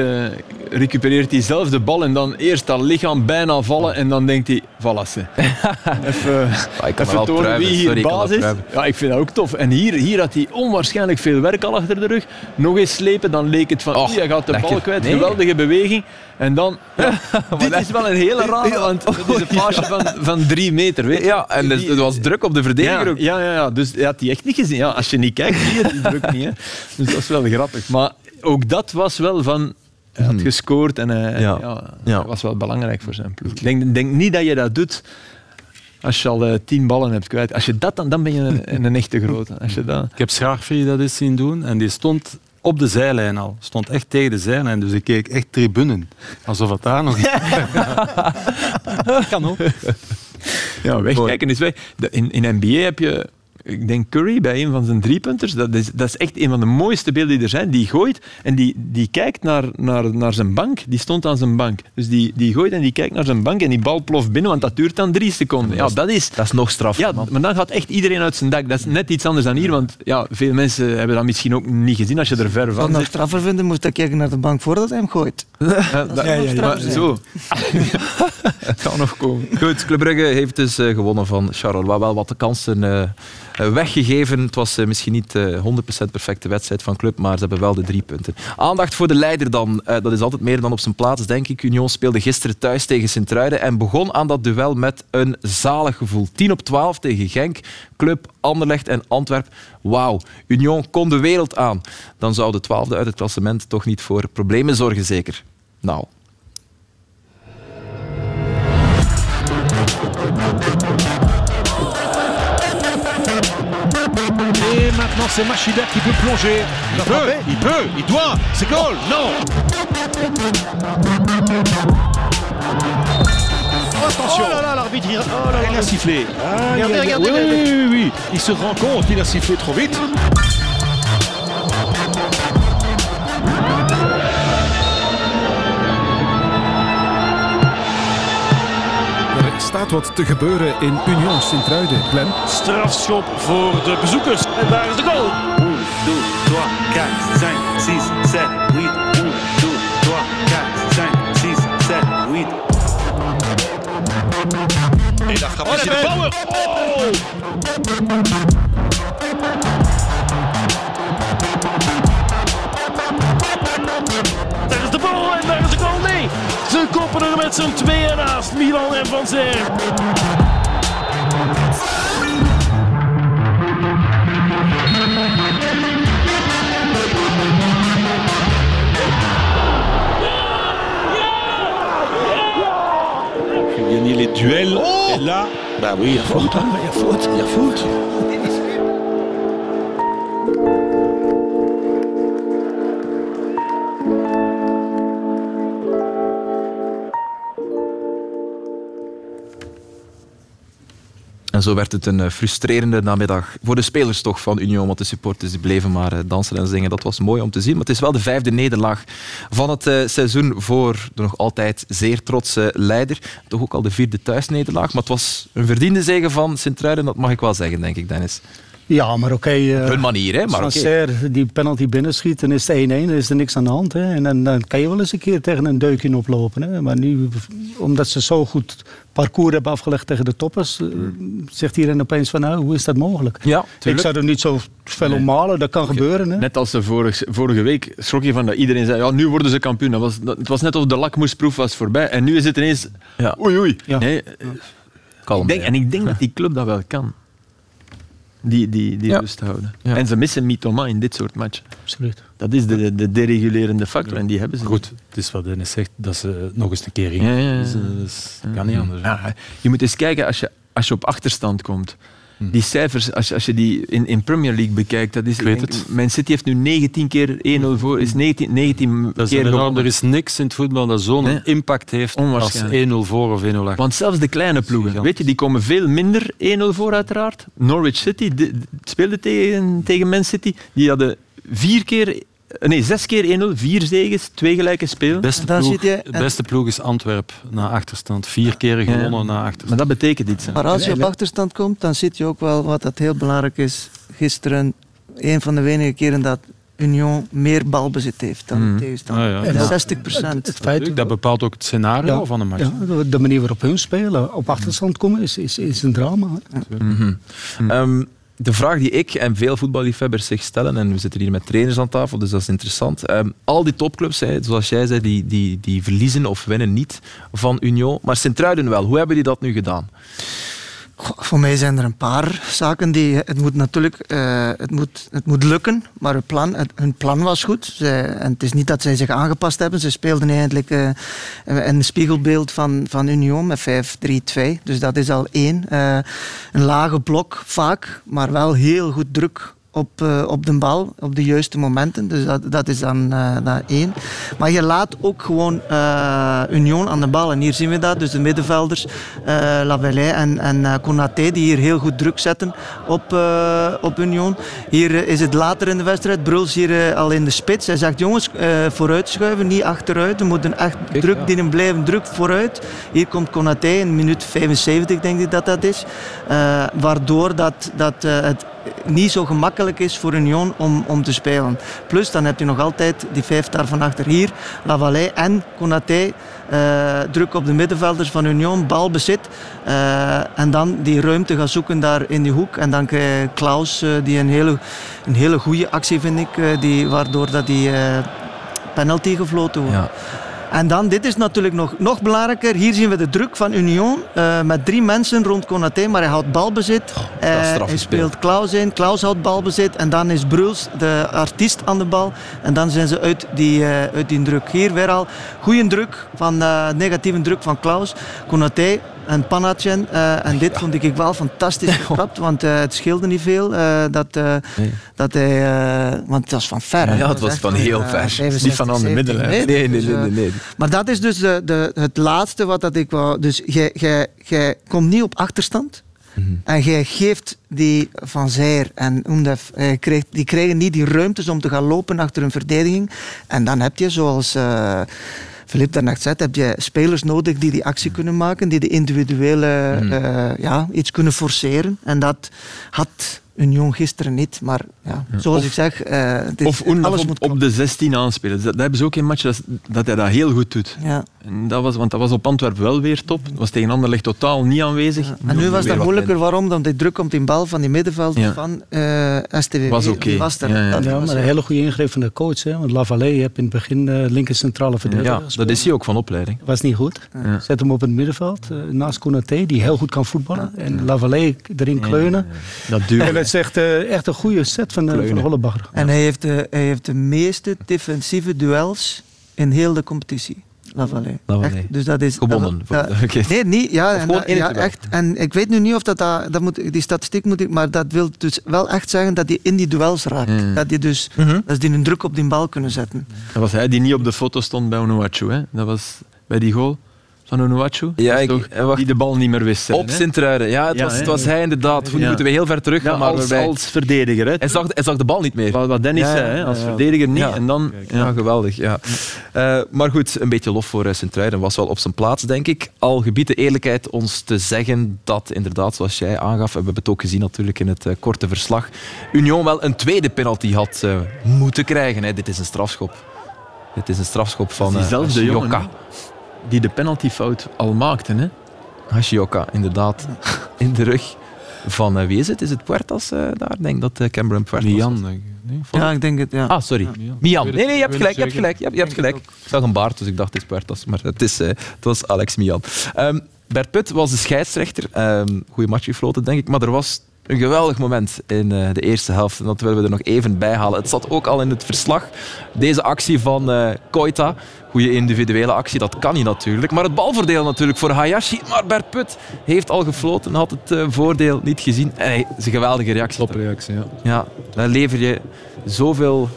S5: recupereert hij zelf de bal en dan eerst dat lichaam bijna vallen en dan denkt hij, voilà ze. even even tonen wie hier Sorry, baas is. Ja, ik vind dat ook tof. En hier, hier had hij onwaarschijnlijk veel werk al achter de rug. Nog eens slepen, dan leek het van, oh, hij gaat de bal kwijt. Nee. Geweldige beweging. En dan, ja, dit is wel een hele rare, want het is een paasje van, van drie meter. Weet je?
S3: Ja, en het was druk op de verdediger ook.
S5: Ja, ja, ja, dus hij had die echt niet gezien. Ja, als je niet kijkt, zie je die druk niet. Hè. Dus dat is wel grappig. Maar ook dat was wel van, hij had gescoord en hij, ja. Ja, ja. was wel belangrijk voor zijn ploeg. Ik denk, denk niet dat je dat doet als je al uh, tien ballen hebt kwijt. Als je dat dan, dan ben je een, een echte grote. Als je dat...
S4: Ik heb Schaarfri dat eens zien doen en die stond op de zijlijn al. Stond echt tegen de zijlijn, dus ik keek echt tribunen. Alsof het daar nog...
S5: kan ook. Ja, wegkijken is weg. In, in NBA heb je ik denk Curry bij een van zijn driepunters. Dat is, dat is echt een van de mooiste beelden die er zijn. Die gooit en die, die kijkt naar, naar, naar zijn bank. Die stond aan zijn bank. Dus die, die gooit en die kijkt naar zijn bank en die bal ploft binnen, want dat duurt dan drie seconden. Ja, dat is,
S3: dat is nog straf.
S5: Ja, maar dan gaat echt iedereen uit zijn dak. Dat is net iets anders dan hier, want ja, veel mensen hebben dat misschien ook niet gezien als je er ver van
S7: zit. nog straffer vinden, moest ik kijken naar de bank voordat hij hem gooit. Ja,
S5: dat, ja, ja, maar zo. het kan nog komen.
S3: Goed, Club Brugge heeft dus uh, gewonnen van Charleroi. Wel wat de kansen... Uh, weggegeven. Het was misschien niet 100% perfecte wedstrijd van club, maar ze hebben wel de drie punten. Aandacht voor de leider dan. dat is altijd meer dan op zijn plaats, denk ik. Union speelde gisteren thuis tegen Sint-Truiden en begon aan dat duel met een zalig gevoel. 10 op 12 tegen Genk, Club, Anderlecht en Antwerp. Wauw, Union kon de wereld aan. Dan zou de twaalfde uit het klassement toch niet voor problemen zorgen, zeker. Nou,
S8: maintenant c'est Machida qui peut plonger. Il, peut, il peut, il doit. C'est goal. Non. Attention. Oh là là, l'arbitre, il, oh là là, il a sifflé. Ah, regardez, regardez, oui, oui, oui, oui, il se rend compte qu'il a sifflé trop vite. Staat wat te gebeuren in Union Sint-Truiden. Glenn? Strafschop voor de bezoekers. En daar is de goal. 1, 2, 3, 4, 5, 6, 7, 8. 1, 2, 3, 4, 5, 6, 7, 8. Et la frappe oh, de Bauer. Oh ze koppen er met z'n tweeën naast Milan en Van Zer. Gagner les duels. Oh et là, bah oui, il y a faute. Il y a faute. Il y a faute.
S3: Zo werd het een eh, frustrerende namiddag voor de spelers toch van Union, want de supporters bleven maar eh, dansen en zingen. Dat was mooi om te zien. Maar het is wel de vijfde nederlaag van het uh, seizoen voor de nog altijd zeer trotse leider. Toch ook al de vierde thuisnederlaag. Maar het was een verdiende zegen van Sint-Truiden, dat mag ik wel zeggen, denk ik, Dennis.
S6: Ja, maar oké. Okay,
S3: uh, Hun manier, hè? Maar
S6: okay. die penalty binnenschiet, dan is het 1-1, dan is er niks aan de hand. Hè? En dan, dan, kan je wel eens een keer tegen een deukje oplopen. Hè? Maar nu, omdat ze zo goed parcours hebben afgelegd tegen de toppers, mm. zegt iedereen opeens van, nou, hoe is dat mogelijk?
S3: Ja,
S6: ik zou er niet zo veel om malen, dat kan gebeuren. Hè?
S5: Net als de vorige, vorige week schrok je van dat iedereen zei, ja, nu worden ze kampioen. Dat was, dat, het was net of de lakmoesproef was voorbij. En nu is het ineens, ja. oei oei. Ja. Nee,
S3: kalm.
S5: Ik denk, en ik denk dat die club dat wel kan. Die, die, die
S3: Ja.
S5: rust houden.
S3: Ja.
S5: En ze missen Mitoma in dit soort matchen.
S6: Absoluut.
S5: Dat is de, de deregulerende factor en die hebben ze
S4: Goed, het is wat Dennis zegt, dat ze nog eens een keer in.
S5: Ja, ja, ja.
S4: Dus, eh, dus dat kan niet anders.
S5: Ja, je moet eens kijken als je, als je op achterstand komt. Die cijfers, als je, als je die in, in Premier League bekijkt, dat is,
S4: Ik weet
S5: denk-
S4: het.
S5: Man City heeft nu 19 keer 1-0 voor, is 19, 19
S4: Dat is
S5: keer
S4: enorm. Er is niks in het voetbal dat zo'n
S5: Nee.
S4: impact heeft als
S5: Onwaarschijnlijk.
S4: 1-0 voor of 1-0 achter.
S5: Want zelfs de kleine ploegen, weet je, die komen veel minder 1-0 voor uiteraard. Norwich City de- de- speelde tegen, tegen Man City. Die hadden vier keer, nee, zes keer 1-0, vier zegens, twee gelijke spelen.
S4: beste
S7: Dan
S4: ploeg,
S7: zit je-
S4: de beste ploeg is Antwerp na achterstand. Vier keer gewonnen na achterstand.
S5: Maar dat betekent iets. hè.
S7: Maar als je op achterstand komt, dan zit je ook wel wat dat heel belangrijk is. Gisteren, een van de weinige keren dat Union meer balbezit heeft dan de tegenstander.
S4: Ah, ja.
S7: En
S4: Ja.
S7: 60 procent.
S6: Het feit
S4: Dat bepaalt ook het scenario
S6: Ja.
S4: van een match.
S6: Ja, de- de manier waarop hun spelen, op achterstand komen, is, is, is een drama. hè.
S3: Mhm. Ehm, de vraag die ik en veel voetballiefhebbers zich stellen, en we zitten hier met trainers aan tafel, dus dat is interessant. Ehm, al die topclubs, hè, zoals jij zei, die, die, die verliezen of winnen niet van Union. Maar Sint-Truiden wel. Hoe hebben die dat nu gedaan?
S7: Voor mij zijn er een paar zaken die. Het moet natuurlijk eh, het moet, het moet lukken, maar het plan, hun plan was goed. Zij, en het is niet dat zij zich aangepast hebben. Ze speelden eigenlijk eh, een spiegelbeeld van, van Union met 5-3-2. Dus dat is al één. Eh, een lage blok vaak, maar wel heel goed druk. Op, eh, op de bal, op de juiste momenten. Dus dat, dat is dan, eh, dan één. Maar je laat ook gewoon eh, Union aan de bal. En hier zien we dat. Dus de middenvelders, Lavallée en, en Konaté, die hier heel goed druk zetten op, op Union. Hier is het later in de wedstrijd. Bruls hier al in de spits. Hij zegt, jongens, eh vooruitschuiven, niet achteruit. We moeten echt druk
S3: ja.
S7: dienen blijven, druk vooruit. Hier komt Konaté in minuut 75, denk ik dat dat is. Waardoor dat, dat het niet zo gemakkelijk is voor Union om, om te spelen. Plus, dan heb je nog altijd die vijf daar van achter hier. Lavallée en Konaté. eh, druk op de middenvelders van Union, balbezit. eh, en dan die ruimte gaan zoeken daar in die hoek. En dan krijg je Klaus, eh, die een hele, een hele goede actie vind ik. die, waardoor dat die penalty gefloten wordt.
S3: Ja.
S7: En dan, dit is natuurlijk nog, nog belangrijker. Hier zien we de druk van Union eh, met drie mensen rond Konaté, maar hij houdt balbezit.
S3: straf
S7: hij speelt Klaus in, Klaus houdt balbezit en dan is Bruls de artiest aan de bal. En dan zijn ze uit die, eh, uit die druk. Hier weer al goede druk, van, negatieve druk van Klaus. Konaté en Panatjen. eh, en dit vond ik wel fantastisch getrapt, want eh, het scheelde niet veel. eh, dat,
S3: Nee.
S7: dat hij, want het was van ver.
S3: Ja, het was van heel ver.
S7: 65,
S5: Niet van aan de
S7: 70
S5: middelen,
S7: meter.
S3: Nee, nee,
S7: Dus,
S3: nee, nee. nee.
S7: maar dat is dus de, de, het laatste wat dat ik wou. Dus jij- jij jij komt niet op achterstand. En jij geeft die Van Zijr en Oendef, eh, die krijgen niet die ruimtes om te gaan lopen achter een verdediging. En dan heb je, zoals Filip daarnet zei, heb je spelers nodig die die actie kunnen maken, die de individuele eh, ja, iets kunnen forceren. En dat had Union gisteren niet. Maar ja, zoals ik zeg, eh, het is-
S5: Of
S7: alles
S5: op,
S7: moet
S5: op de 16 aanspelen. Dat, dat hebben ze ook in match dat, dat hij dat heel goed doet.
S7: Ja.
S5: En dat was, want dat was op Antwerpen wel weer top. Dat was tegen Anderlecht totaal niet aanwezig.
S7: En nu was dat moeilijker. Waarom? Omdat die druk op die bal van die middenveld
S5: Ja.
S7: van eh STW
S5: Was oké.
S7: was er.
S5: Ja,
S6: maar een hele goede ingreep van de coach. Hè? Want Lavallée, je hebt in het begin eh linker centrale verdediger
S3: Ja,
S6: gespeeld.
S3: dat is hij ook van opleiding.
S6: was niet goed. Zet hem op het middenveld eh, naast Konaté, die heel goed kan voetballen. En Lavallée erin kleunen.
S5: Dat duurt.
S6: Is echt, eh, echt een goede set van, eh, van Hollebagger.
S7: En hij heeft, de, hij heeft de meeste defensieve duels in heel de competitie. Echt, Dus dat is
S3: Gewonnen.
S7: Ja, nee, niet. Ja, en
S3: gewoon
S7: dat-
S3: in het
S7: ja, echt. En ik weet nu niet of dat, dat, dat moet, die statistiek moet ik, maar dat wil dus wel echt zeggen dat hij in die duels raakt. Dat die dus, dat die een druk op die bal kunnen zetten.
S5: Dat was hij die niet op de foto stond bij Onuachu. Hè? Dat was bij die goal van Onuachu.
S3: Ja, ik-
S5: toch
S3: eh, wacht.
S5: Die de bal niet meer wist.
S3: Op? Sint-Truiden. Ja, het,
S5: Ja,
S3: was, het was hij inderdaad. Nu
S5: Ja.
S3: moeten we heel ver terug.
S5: Ja,
S3: maar
S5: als,
S3: waarbij-
S5: als verdediger. Hè?
S3: hij, zag, hij zag de bal niet meer.
S5: Wat, wat Dennis
S3: Ja,
S5: zei, als
S3: ja.
S5: verdediger niet.
S3: Ja.
S5: En dan,
S3: Ja,
S5: ja.
S3: geweldig. Ja. Eh, maar goed, een beetje lof voor uh, Sint-Truiden was wel op zijn plaats, denk ik. Al gebiedt de eerlijkheid ons te zeggen dat, inderdaad, zoals jij aangaf, en we hebben het ook gezien natuurlijk in het eh, korte verslag, Union wel een tweede penalty had eh, moeten krijgen. Hè. Dit is een strafschop. Dit is een strafschop van eh
S5: Die de penaltyfout al maakte. Hè?
S3: Hashioka, inderdaad. In de rug van, eh, wie is het? Is het Puertas eh, daar? Ik denk dat uh, Cameron Puertas was.
S4: Mian, denk ik. Nee,
S7: Ja, ik denk het. Ja.
S3: Ah, sorry.
S4: Mian.
S3: Nee, nee, je hebt gelijk. Je hebt gelijk. Je hebt, je hebt gelijk. Ik zag een baard, dus ik dacht het is Puertas. Maar het, is, eh, het was Alex Mian. Ehm, Bert Put was de scheidsrechter. Um, goeie match gefloten, denk ik. Maar er was een geweldig moment in uh, de eerste helft. En dat willen we er nog even bij halen. Het zat ook al in het verslag. Deze actie van uh, Koita. Goede individuele actie, dat kan hij natuurlijk. Maar het balvoordeel natuurlijk voor Hayashi. Maar Bert Put heeft al gefloten, had het uh, voordeel niet gezien. En hij is een geweldige reactie.
S4: Topreactie, ja.
S3: Ja, daar lever je zoveel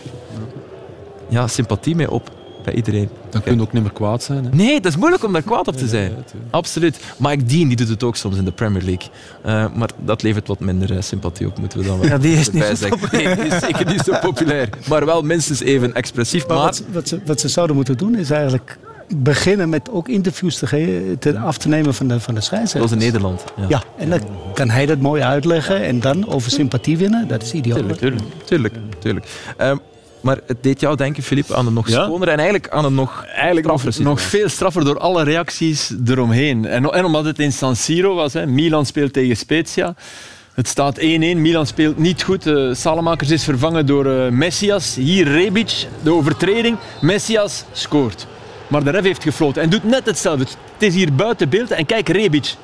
S3: ja, sympathie mee op bij iedereen.
S4: Dan kun je ook niet meer kwaad zijn. Hè?
S3: Nee, dat is moeilijk om daar kwaad op te zijn. Absoluut. Mike Dean die doet het ook soms in de Premier League. Uh, maar dat levert wat minder uh, sympathie op, moeten we dan wel
S7: ja, die is niet zeggen.
S3: Nee, die is zeker niet zo populair. Maar wel minstens even expressief.
S6: Maar, maar... Wat, wat, ze, wat ze zouden moeten doen is eigenlijk beginnen met ook interviews te, geven, te af te nemen van de, van de scheidsrechter.
S3: Zoals in Nederland.
S6: Ja. ja. en dan kan hij dat mooi uitleggen en dan over sympathie winnen. Dat is ideaal.
S3: Tuurlijk, tuurlijk. tuurlijk, tuurlijk. Um, maar het deed jou denken, Filip, aan een nog schoner en eigenlijk aan een nog
S5: eigenlijk nog, nog veel straffer door alle reacties eromheen. En, en omdat het in San Siro was, hè. Milan speelt tegen Spezia. Het staat 1-1. Milan speelt niet goed. Uh, Salamakers is vervangen door uh, Messias. Hier Rebic, de overtreding. Messias scoort. Maar de ref heeft gefloten en doet net hetzelfde. Het is hier buiten beeld. En kijk, Rebic.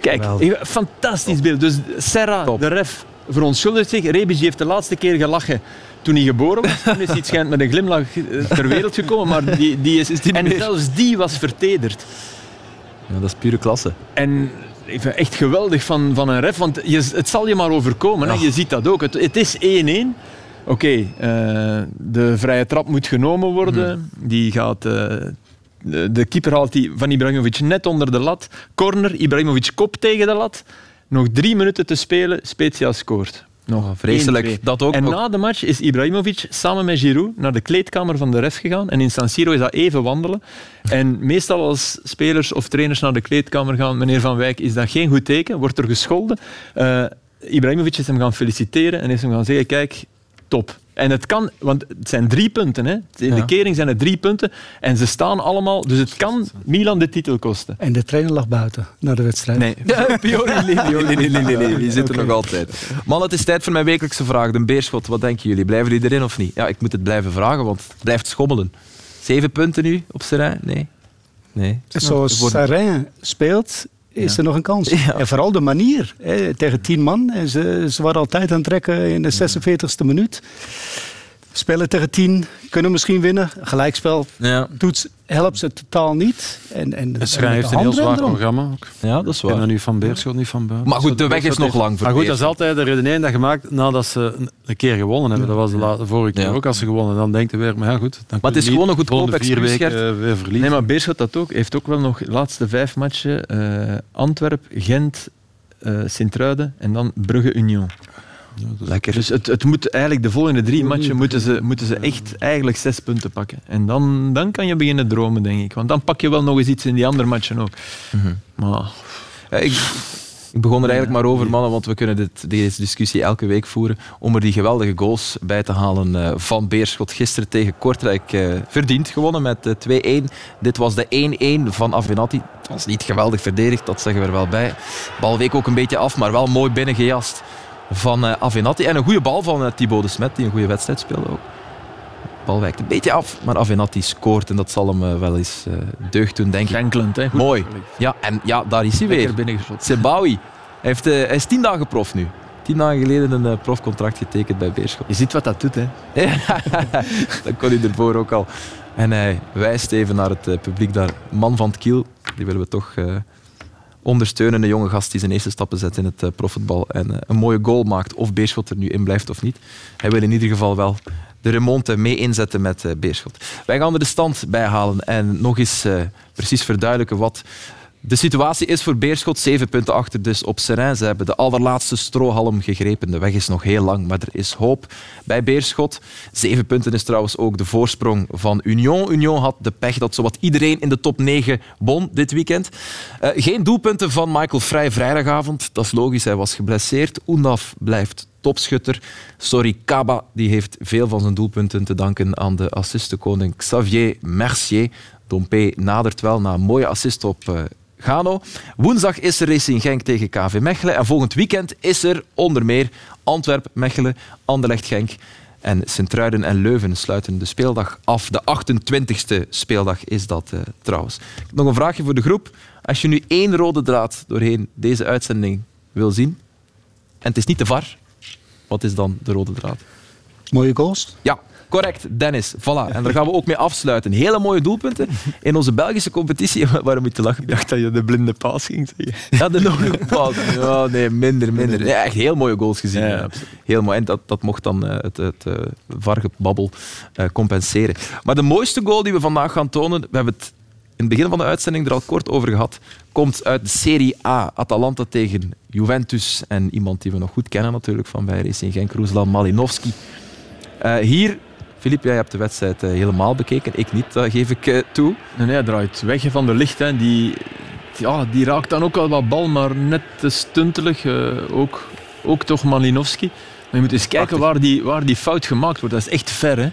S5: Kijk, fantastisch beeld. Dus Serra, de ref, verontschuldigt zich. Rebic heeft de laatste keer gelachen toen hij geboren was. Toen is hij schijnt met een glimlach eh, ter wereld gekomen, maar die, die is, en zelfs die was vertederd.
S3: Ja, dat is pure klasse.
S5: En echt geweldig van, van een ref, want je, het zal je maar overkomen. Hè? Je ziet dat ook. Het, het is 1-1. Oké, okay, uh, eh, de vrije trap moet genomen worden. Hmm. Die gaat... Uh, de, de keeper haalt die van Ibrahimovic net onder de lat. Corner, Ibrahimovic kop tegen de lat. Nog drie minuten te spelen, Spezia scoort. Nog
S3: oh, vreselijk. Dat ook
S5: en na de match is Ibrahimovic samen met Giroud naar de kleedkamer van de ref gegaan. En in San Siro is dat even wandelen. En meestal als spelers of trainers naar de kleedkamer gaan, meneer Van Wijk, is dat geen goed teken. Wordt er gescholden. Uh, Ibrahimovic is hem gaan feliciteren en is hem gaan zeggen, kijk, top. En het kan, want het zijn drie punten. Hè. In de kering zijn het drie punten. En ze staan allemaal. Dus het kan Milan de titel kosten.
S6: En de trainer lag buiten na de wedstrijd.
S3: Nee, Pioli, nee, nee, nee, die zit er nog altijd. Man, het is tijd voor mijn wekelijkse vraag. De beerschot, wat denken jullie? Blijven jullie erin of niet? Ja, ik moet het blijven vragen, want het blijft schommelen. Zeven punten nu op Serrain? Nee. nee.
S6: Zoals Serrain speelt, is er nog een kans. En vooral de manier. Hè, tegen tien man. En ze, ze waren altijd aan het trekken in de 46e minuut. Spelen tegen tien, kunnen misschien winnen. Gelijkspel
S3: ja.
S6: doet, helpt ze totaal niet. En, en,
S4: het heeft een heel zwaar programma ook.
S3: Ja, dat is waar.
S4: En nu van Beerschot, niet van Buiten.
S3: Maar goed, de weg is nog lang
S4: voor Maar goed, dat is altijd de redenering dat gemaakt nadat ze een keer gewonnen hebben. Dat was de, laatste, vorige keer ook als ze gewonnen. Dan denkt je weer, maar ja goed. Dan
S3: maar het is gewoon een goedkoop
S4: vier weken uh, weer verliezen.
S5: Nee, maar Beerschot dat ook, heeft ook wel nog de laatste vijf matchen. Uh, Antwerp, Gent, uh, Sint-Truiden en dan Brugge-Union. Lekker. Dus het, het moet eigenlijk de volgende drie matchen moeten ze, moeten ze echt eigenlijk zes punten pakken. En dan, dan kan je beginnen dromen, denk ik. Want dan pak je wel nog eens iets in die andere matchen ook.
S3: Mhm.
S5: Maar...
S3: Ja, ik, ik begon er eigenlijk maar over, mannen, want we kunnen dit, deze discussie elke week voeren. Om er die geweldige goals bij te halen uh, van Beerschot. Gisteren tegen Kortrijk uh, verdiend gewonnen met uh, 2-1. Dit was de 1-1 van Avenatti. Het was niet geweldig verdedigd, dat zeggen we er wel bij. Bal week ook een beetje af, maar wel mooi binnengejast van uh, Avenatti. En een goede bal van uh, Thibaut de Smet, die een goede wedstrijd speelde ook. De bal wijkt een beetje af, maar Avenatti scoort en dat zal hem uh, wel eens deugd doen, denk ik.
S5: Enkelend, hè?
S3: Mooi. Ja, en ja, daar is hij weer. Sebawi. Hij, heeft, hij is tien dagen prof nu. Tien dagen geleden een profcontract getekend bij Beerschot.
S5: Je ziet wat dat doet, hè?
S3: dat kon hij ervoor ook al. En hij wijst even naar het publiek daar. Man van het kiel, die willen we toch ondersteunen. Een jonge gast die zijn eerste stappen zet in het uh, profvoetbal en uh, een mooie goal maakt. Of Beerschot er nu in blijft of niet. Hij wil in ieder geval wel de remonte mee inzetten met uh, Beerschot. Wij gaan er de stand bij halen en nog eens precies verduidelijken wat de situatie is voor Beerschot zeven punten achter dus op Serijn. Ze hebben de allerlaatste strohalm gegrepen. De weg is nog heel lang, maar er is hoop bij Beerschot. Zeven punten is trouwens ook de voorsprong van Union. Union had de pech dat zowat iedereen in de top 9 won dit weekend. Uh, geen doelpunten van Michael Vrij vrijdagavond. Dat is logisch, hij was geblesseerd. Unaf blijft topschutter. Sorry, Kaba die heeft veel van zijn doelpunten te danken aan de assistenkoning Xavier Mercier. Dompe nadert wel na een mooie assist op uh, Gano. Woensdag is er Racing Genk tegen KV Mechelen. En volgend weekend is er onder meer Antwerp, Mechelen, Anderlecht, Genk En Sint-Truiden en Leuven sluiten de speeldag af. De 28e speeldag is dat eh, trouwens. Nog een vraagje voor de groep. Als je nu één rode draad doorheen deze uitzending wil zien, en het is niet de VAR, wat is dan de rode draad?
S6: Mooie goals.
S3: Ja, correct, Dennis. Voilà. En daar gaan we ook mee afsluiten. Hele mooie doelpunten in onze Belgische competitie. Waarom moet je lachen?
S5: Ik dacht dat je de blinde paas ging zeggen.
S3: Ja, de no-look pass. Ja, nee, minder, minder. Nee, echt heel mooie goals gezien.
S5: Ja,
S3: Ja, heel mooi. En dat, dat mocht dan eh, het, het eh, vargebabbel eh, compenseren. Maar de mooiste goal die we vandaag gaan tonen, we hebben het in het begin van de uitzending er al kort over gehad, komt uit de Serie A. Atalanta tegen Juventus. En iemand die we nog goed kennen natuurlijk van bij Racing Genk, Ruslan Malinowski. Hier, Filip, jij hebt de wedstrijd eh, helemaal bekeken. Ik niet, dat geef ik eh, toe.
S5: Nee, hij draait weg van de licht. Hè. Die, ja, die raakt dan ook wel wat bal, maar net te stuntelig. eh, ook, ook toch Malinowski. Maar je moet eens kijken waar die, waar die fout gemaakt wordt. Dat is echt ver. Hè.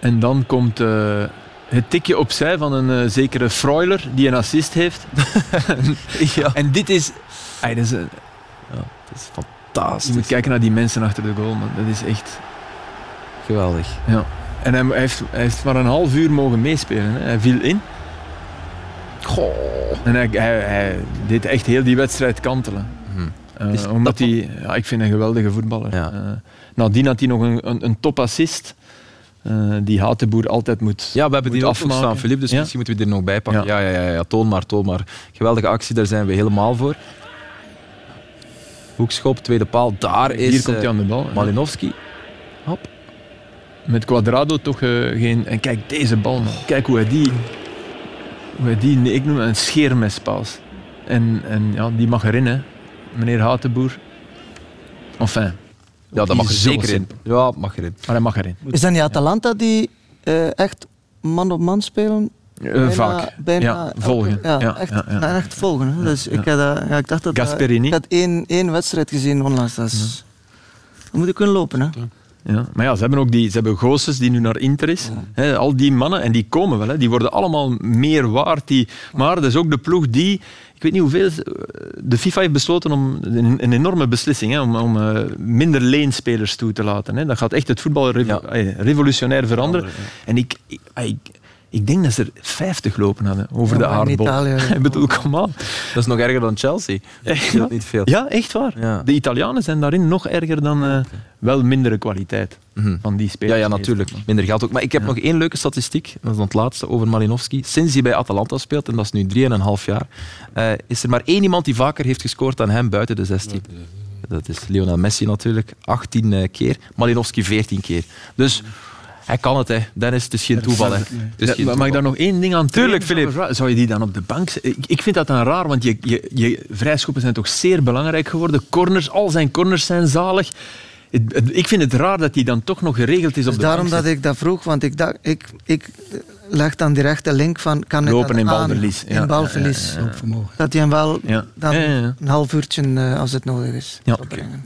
S5: En dan komt eh, het tikje opzij van een eh, zekere Freuler die een assist heeft.
S3: ja.
S5: En dit is... Ay, dat is, eh,
S3: Het is
S5: je
S3: fantastisch.
S5: moet kijken naar die mensen achter de goal. Man. Dat is echt...
S3: Geweldig.
S5: Ja. En hij, hij heeft, hij heeft maar een half uur mogen meespelen. Hè. Hij viel in.
S3: Goh.
S5: En hij, deed echt heel die wedstrijd kantelen.
S3: Mhm.
S5: Eh, omdat
S3: dat-
S5: hij, ja, ik vind een geweldige voetballer.
S3: Ja.
S5: Nadien had hij nog een, een, een topassist. eh, die Hatenboer altijd moet
S3: Ja, we hebben die ook staan, Filip, dus
S5: Ja.
S3: misschien moeten we die er nog bij pakken. Ja,
S5: Ja.
S3: ja, ja, ja, toon maar, toon maar. Geweldige actie, daar zijn we helemaal voor. Hoekschop, tweede paal, daar is
S5: Hier komt hij
S3: eh,
S5: aan de bal.
S3: Malinowski. Hop.
S5: Met Quadrado toch eh, geen... En kijk, deze bal, man. Kijk hoe hij die... Hoe hij die... Ik noem het een scheermespaas. En, en ja, die mag erin, hè. Meneer Hatenboer. Enfin.
S3: Ja, dat mag er zeker in. Ja, mag erin.
S5: Maar hij mag erin.
S7: Is dat niet Atalanta die eh, echt man op man spelen?
S5: Eh,
S7: Bijna-
S5: vaak.
S7: bijna
S5: ja, volgen.
S7: Ja,
S5: Ja,
S7: echt,
S5: ja, ja.
S7: nou, echt volgen. Hè. Dus
S5: Ja.
S7: ik, had, ja, ik dacht dat...
S5: Gasperini.
S7: Ik had één, één wedstrijd gezien onlangs. Dat is... Dan moet je kunnen lopen. Hè.
S5: Ja, maar ja, ze hebben ook die, ze hebben Goossens die nu naar Inter is. Hè, al die mannen, en die komen wel, hè, die worden allemaal meer waard. Die, maar dat is ook de ploeg die, ik weet niet hoeveel, de FIFA heeft besloten om een, een enorme beslissing, hè, om, om eh, minder leenspelers toe te laten. Hè. Dat gaat echt het voetbal revo-
S3: Ja.
S5: eh, revolutionair veranderen. En ik, ik, ik, ik denk dat ze er 50 lopen hadden over
S7: Ja,
S5: de aardbol.
S7: Italië-
S5: Ik bedoel, kom aan.
S3: Dat is nog erger dan Chelsea.
S5: Echt,
S3: Dat
S5: ja.
S3: niet veel.
S5: Ja, echt waar.
S3: Ja.
S5: De Italianen zijn daarin nog erger dan eh, wel mindere kwaliteit
S3: Mhm.
S5: van die
S3: Ja,
S5: spelers.
S3: ja, natuurlijk. Minder geld ook. Maar ik heb
S5: Ja.
S3: nog één leuke statistiek. Dat is dan het laatste over Malinowski. Sinds hij bij Atalanta speelt, en dat is nu 3,5 jaar, eh, is er maar één iemand die vaker heeft gescoord dan hem buiten de 16. Dat is Lionel Messi natuurlijk. 18 eh, keer. Malinowski 14 keer. Dus hij kan het, hè. Dennis. Het is geen toeval, hè. Is geen
S5: mag ik daar nog één ding aan
S3: Tuurlijk? Filip.
S5: Zou je die dan op de bank? Ik, ik vind dat dan raar, want je, je, je vrijschoppen zijn toch zeer belangrijk geworden. Corners, al zijn corners zijn zalig. Ik vind het raar dat die dan toch nog geregeld is
S7: Dus
S5: op de
S7: daarom
S5: bank.
S7: dat ik dat vroeg, want ik, dacht, ik, ik leg dan direct de link van... Kan ik
S5: Lopen
S7: dat
S5: in
S7: aan?
S5: balverlies. Ja,
S7: In balverlies.
S5: ja, ja, ja.
S6: Vermogen.
S7: Dat hij hem wel
S5: Ja.
S7: dan
S5: Ja, ja, ja.
S7: een half uurtje, eh, als het nodig is,
S5: Ja.
S7: zal brengen.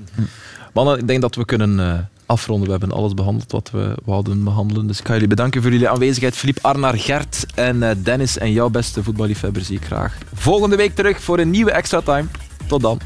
S3: Mannen, ik denk dat we kunnen eh, afronden. We hebben alles behandeld wat we wouden behandelen. Dus ik ga jullie bedanken voor jullie aanwezigheid. Filip, Arnar, Gert en eh, Dennis. En jouw beste voetballiefhebber zie ik graag volgende week terug voor een nieuwe Extra Time. Tot dan.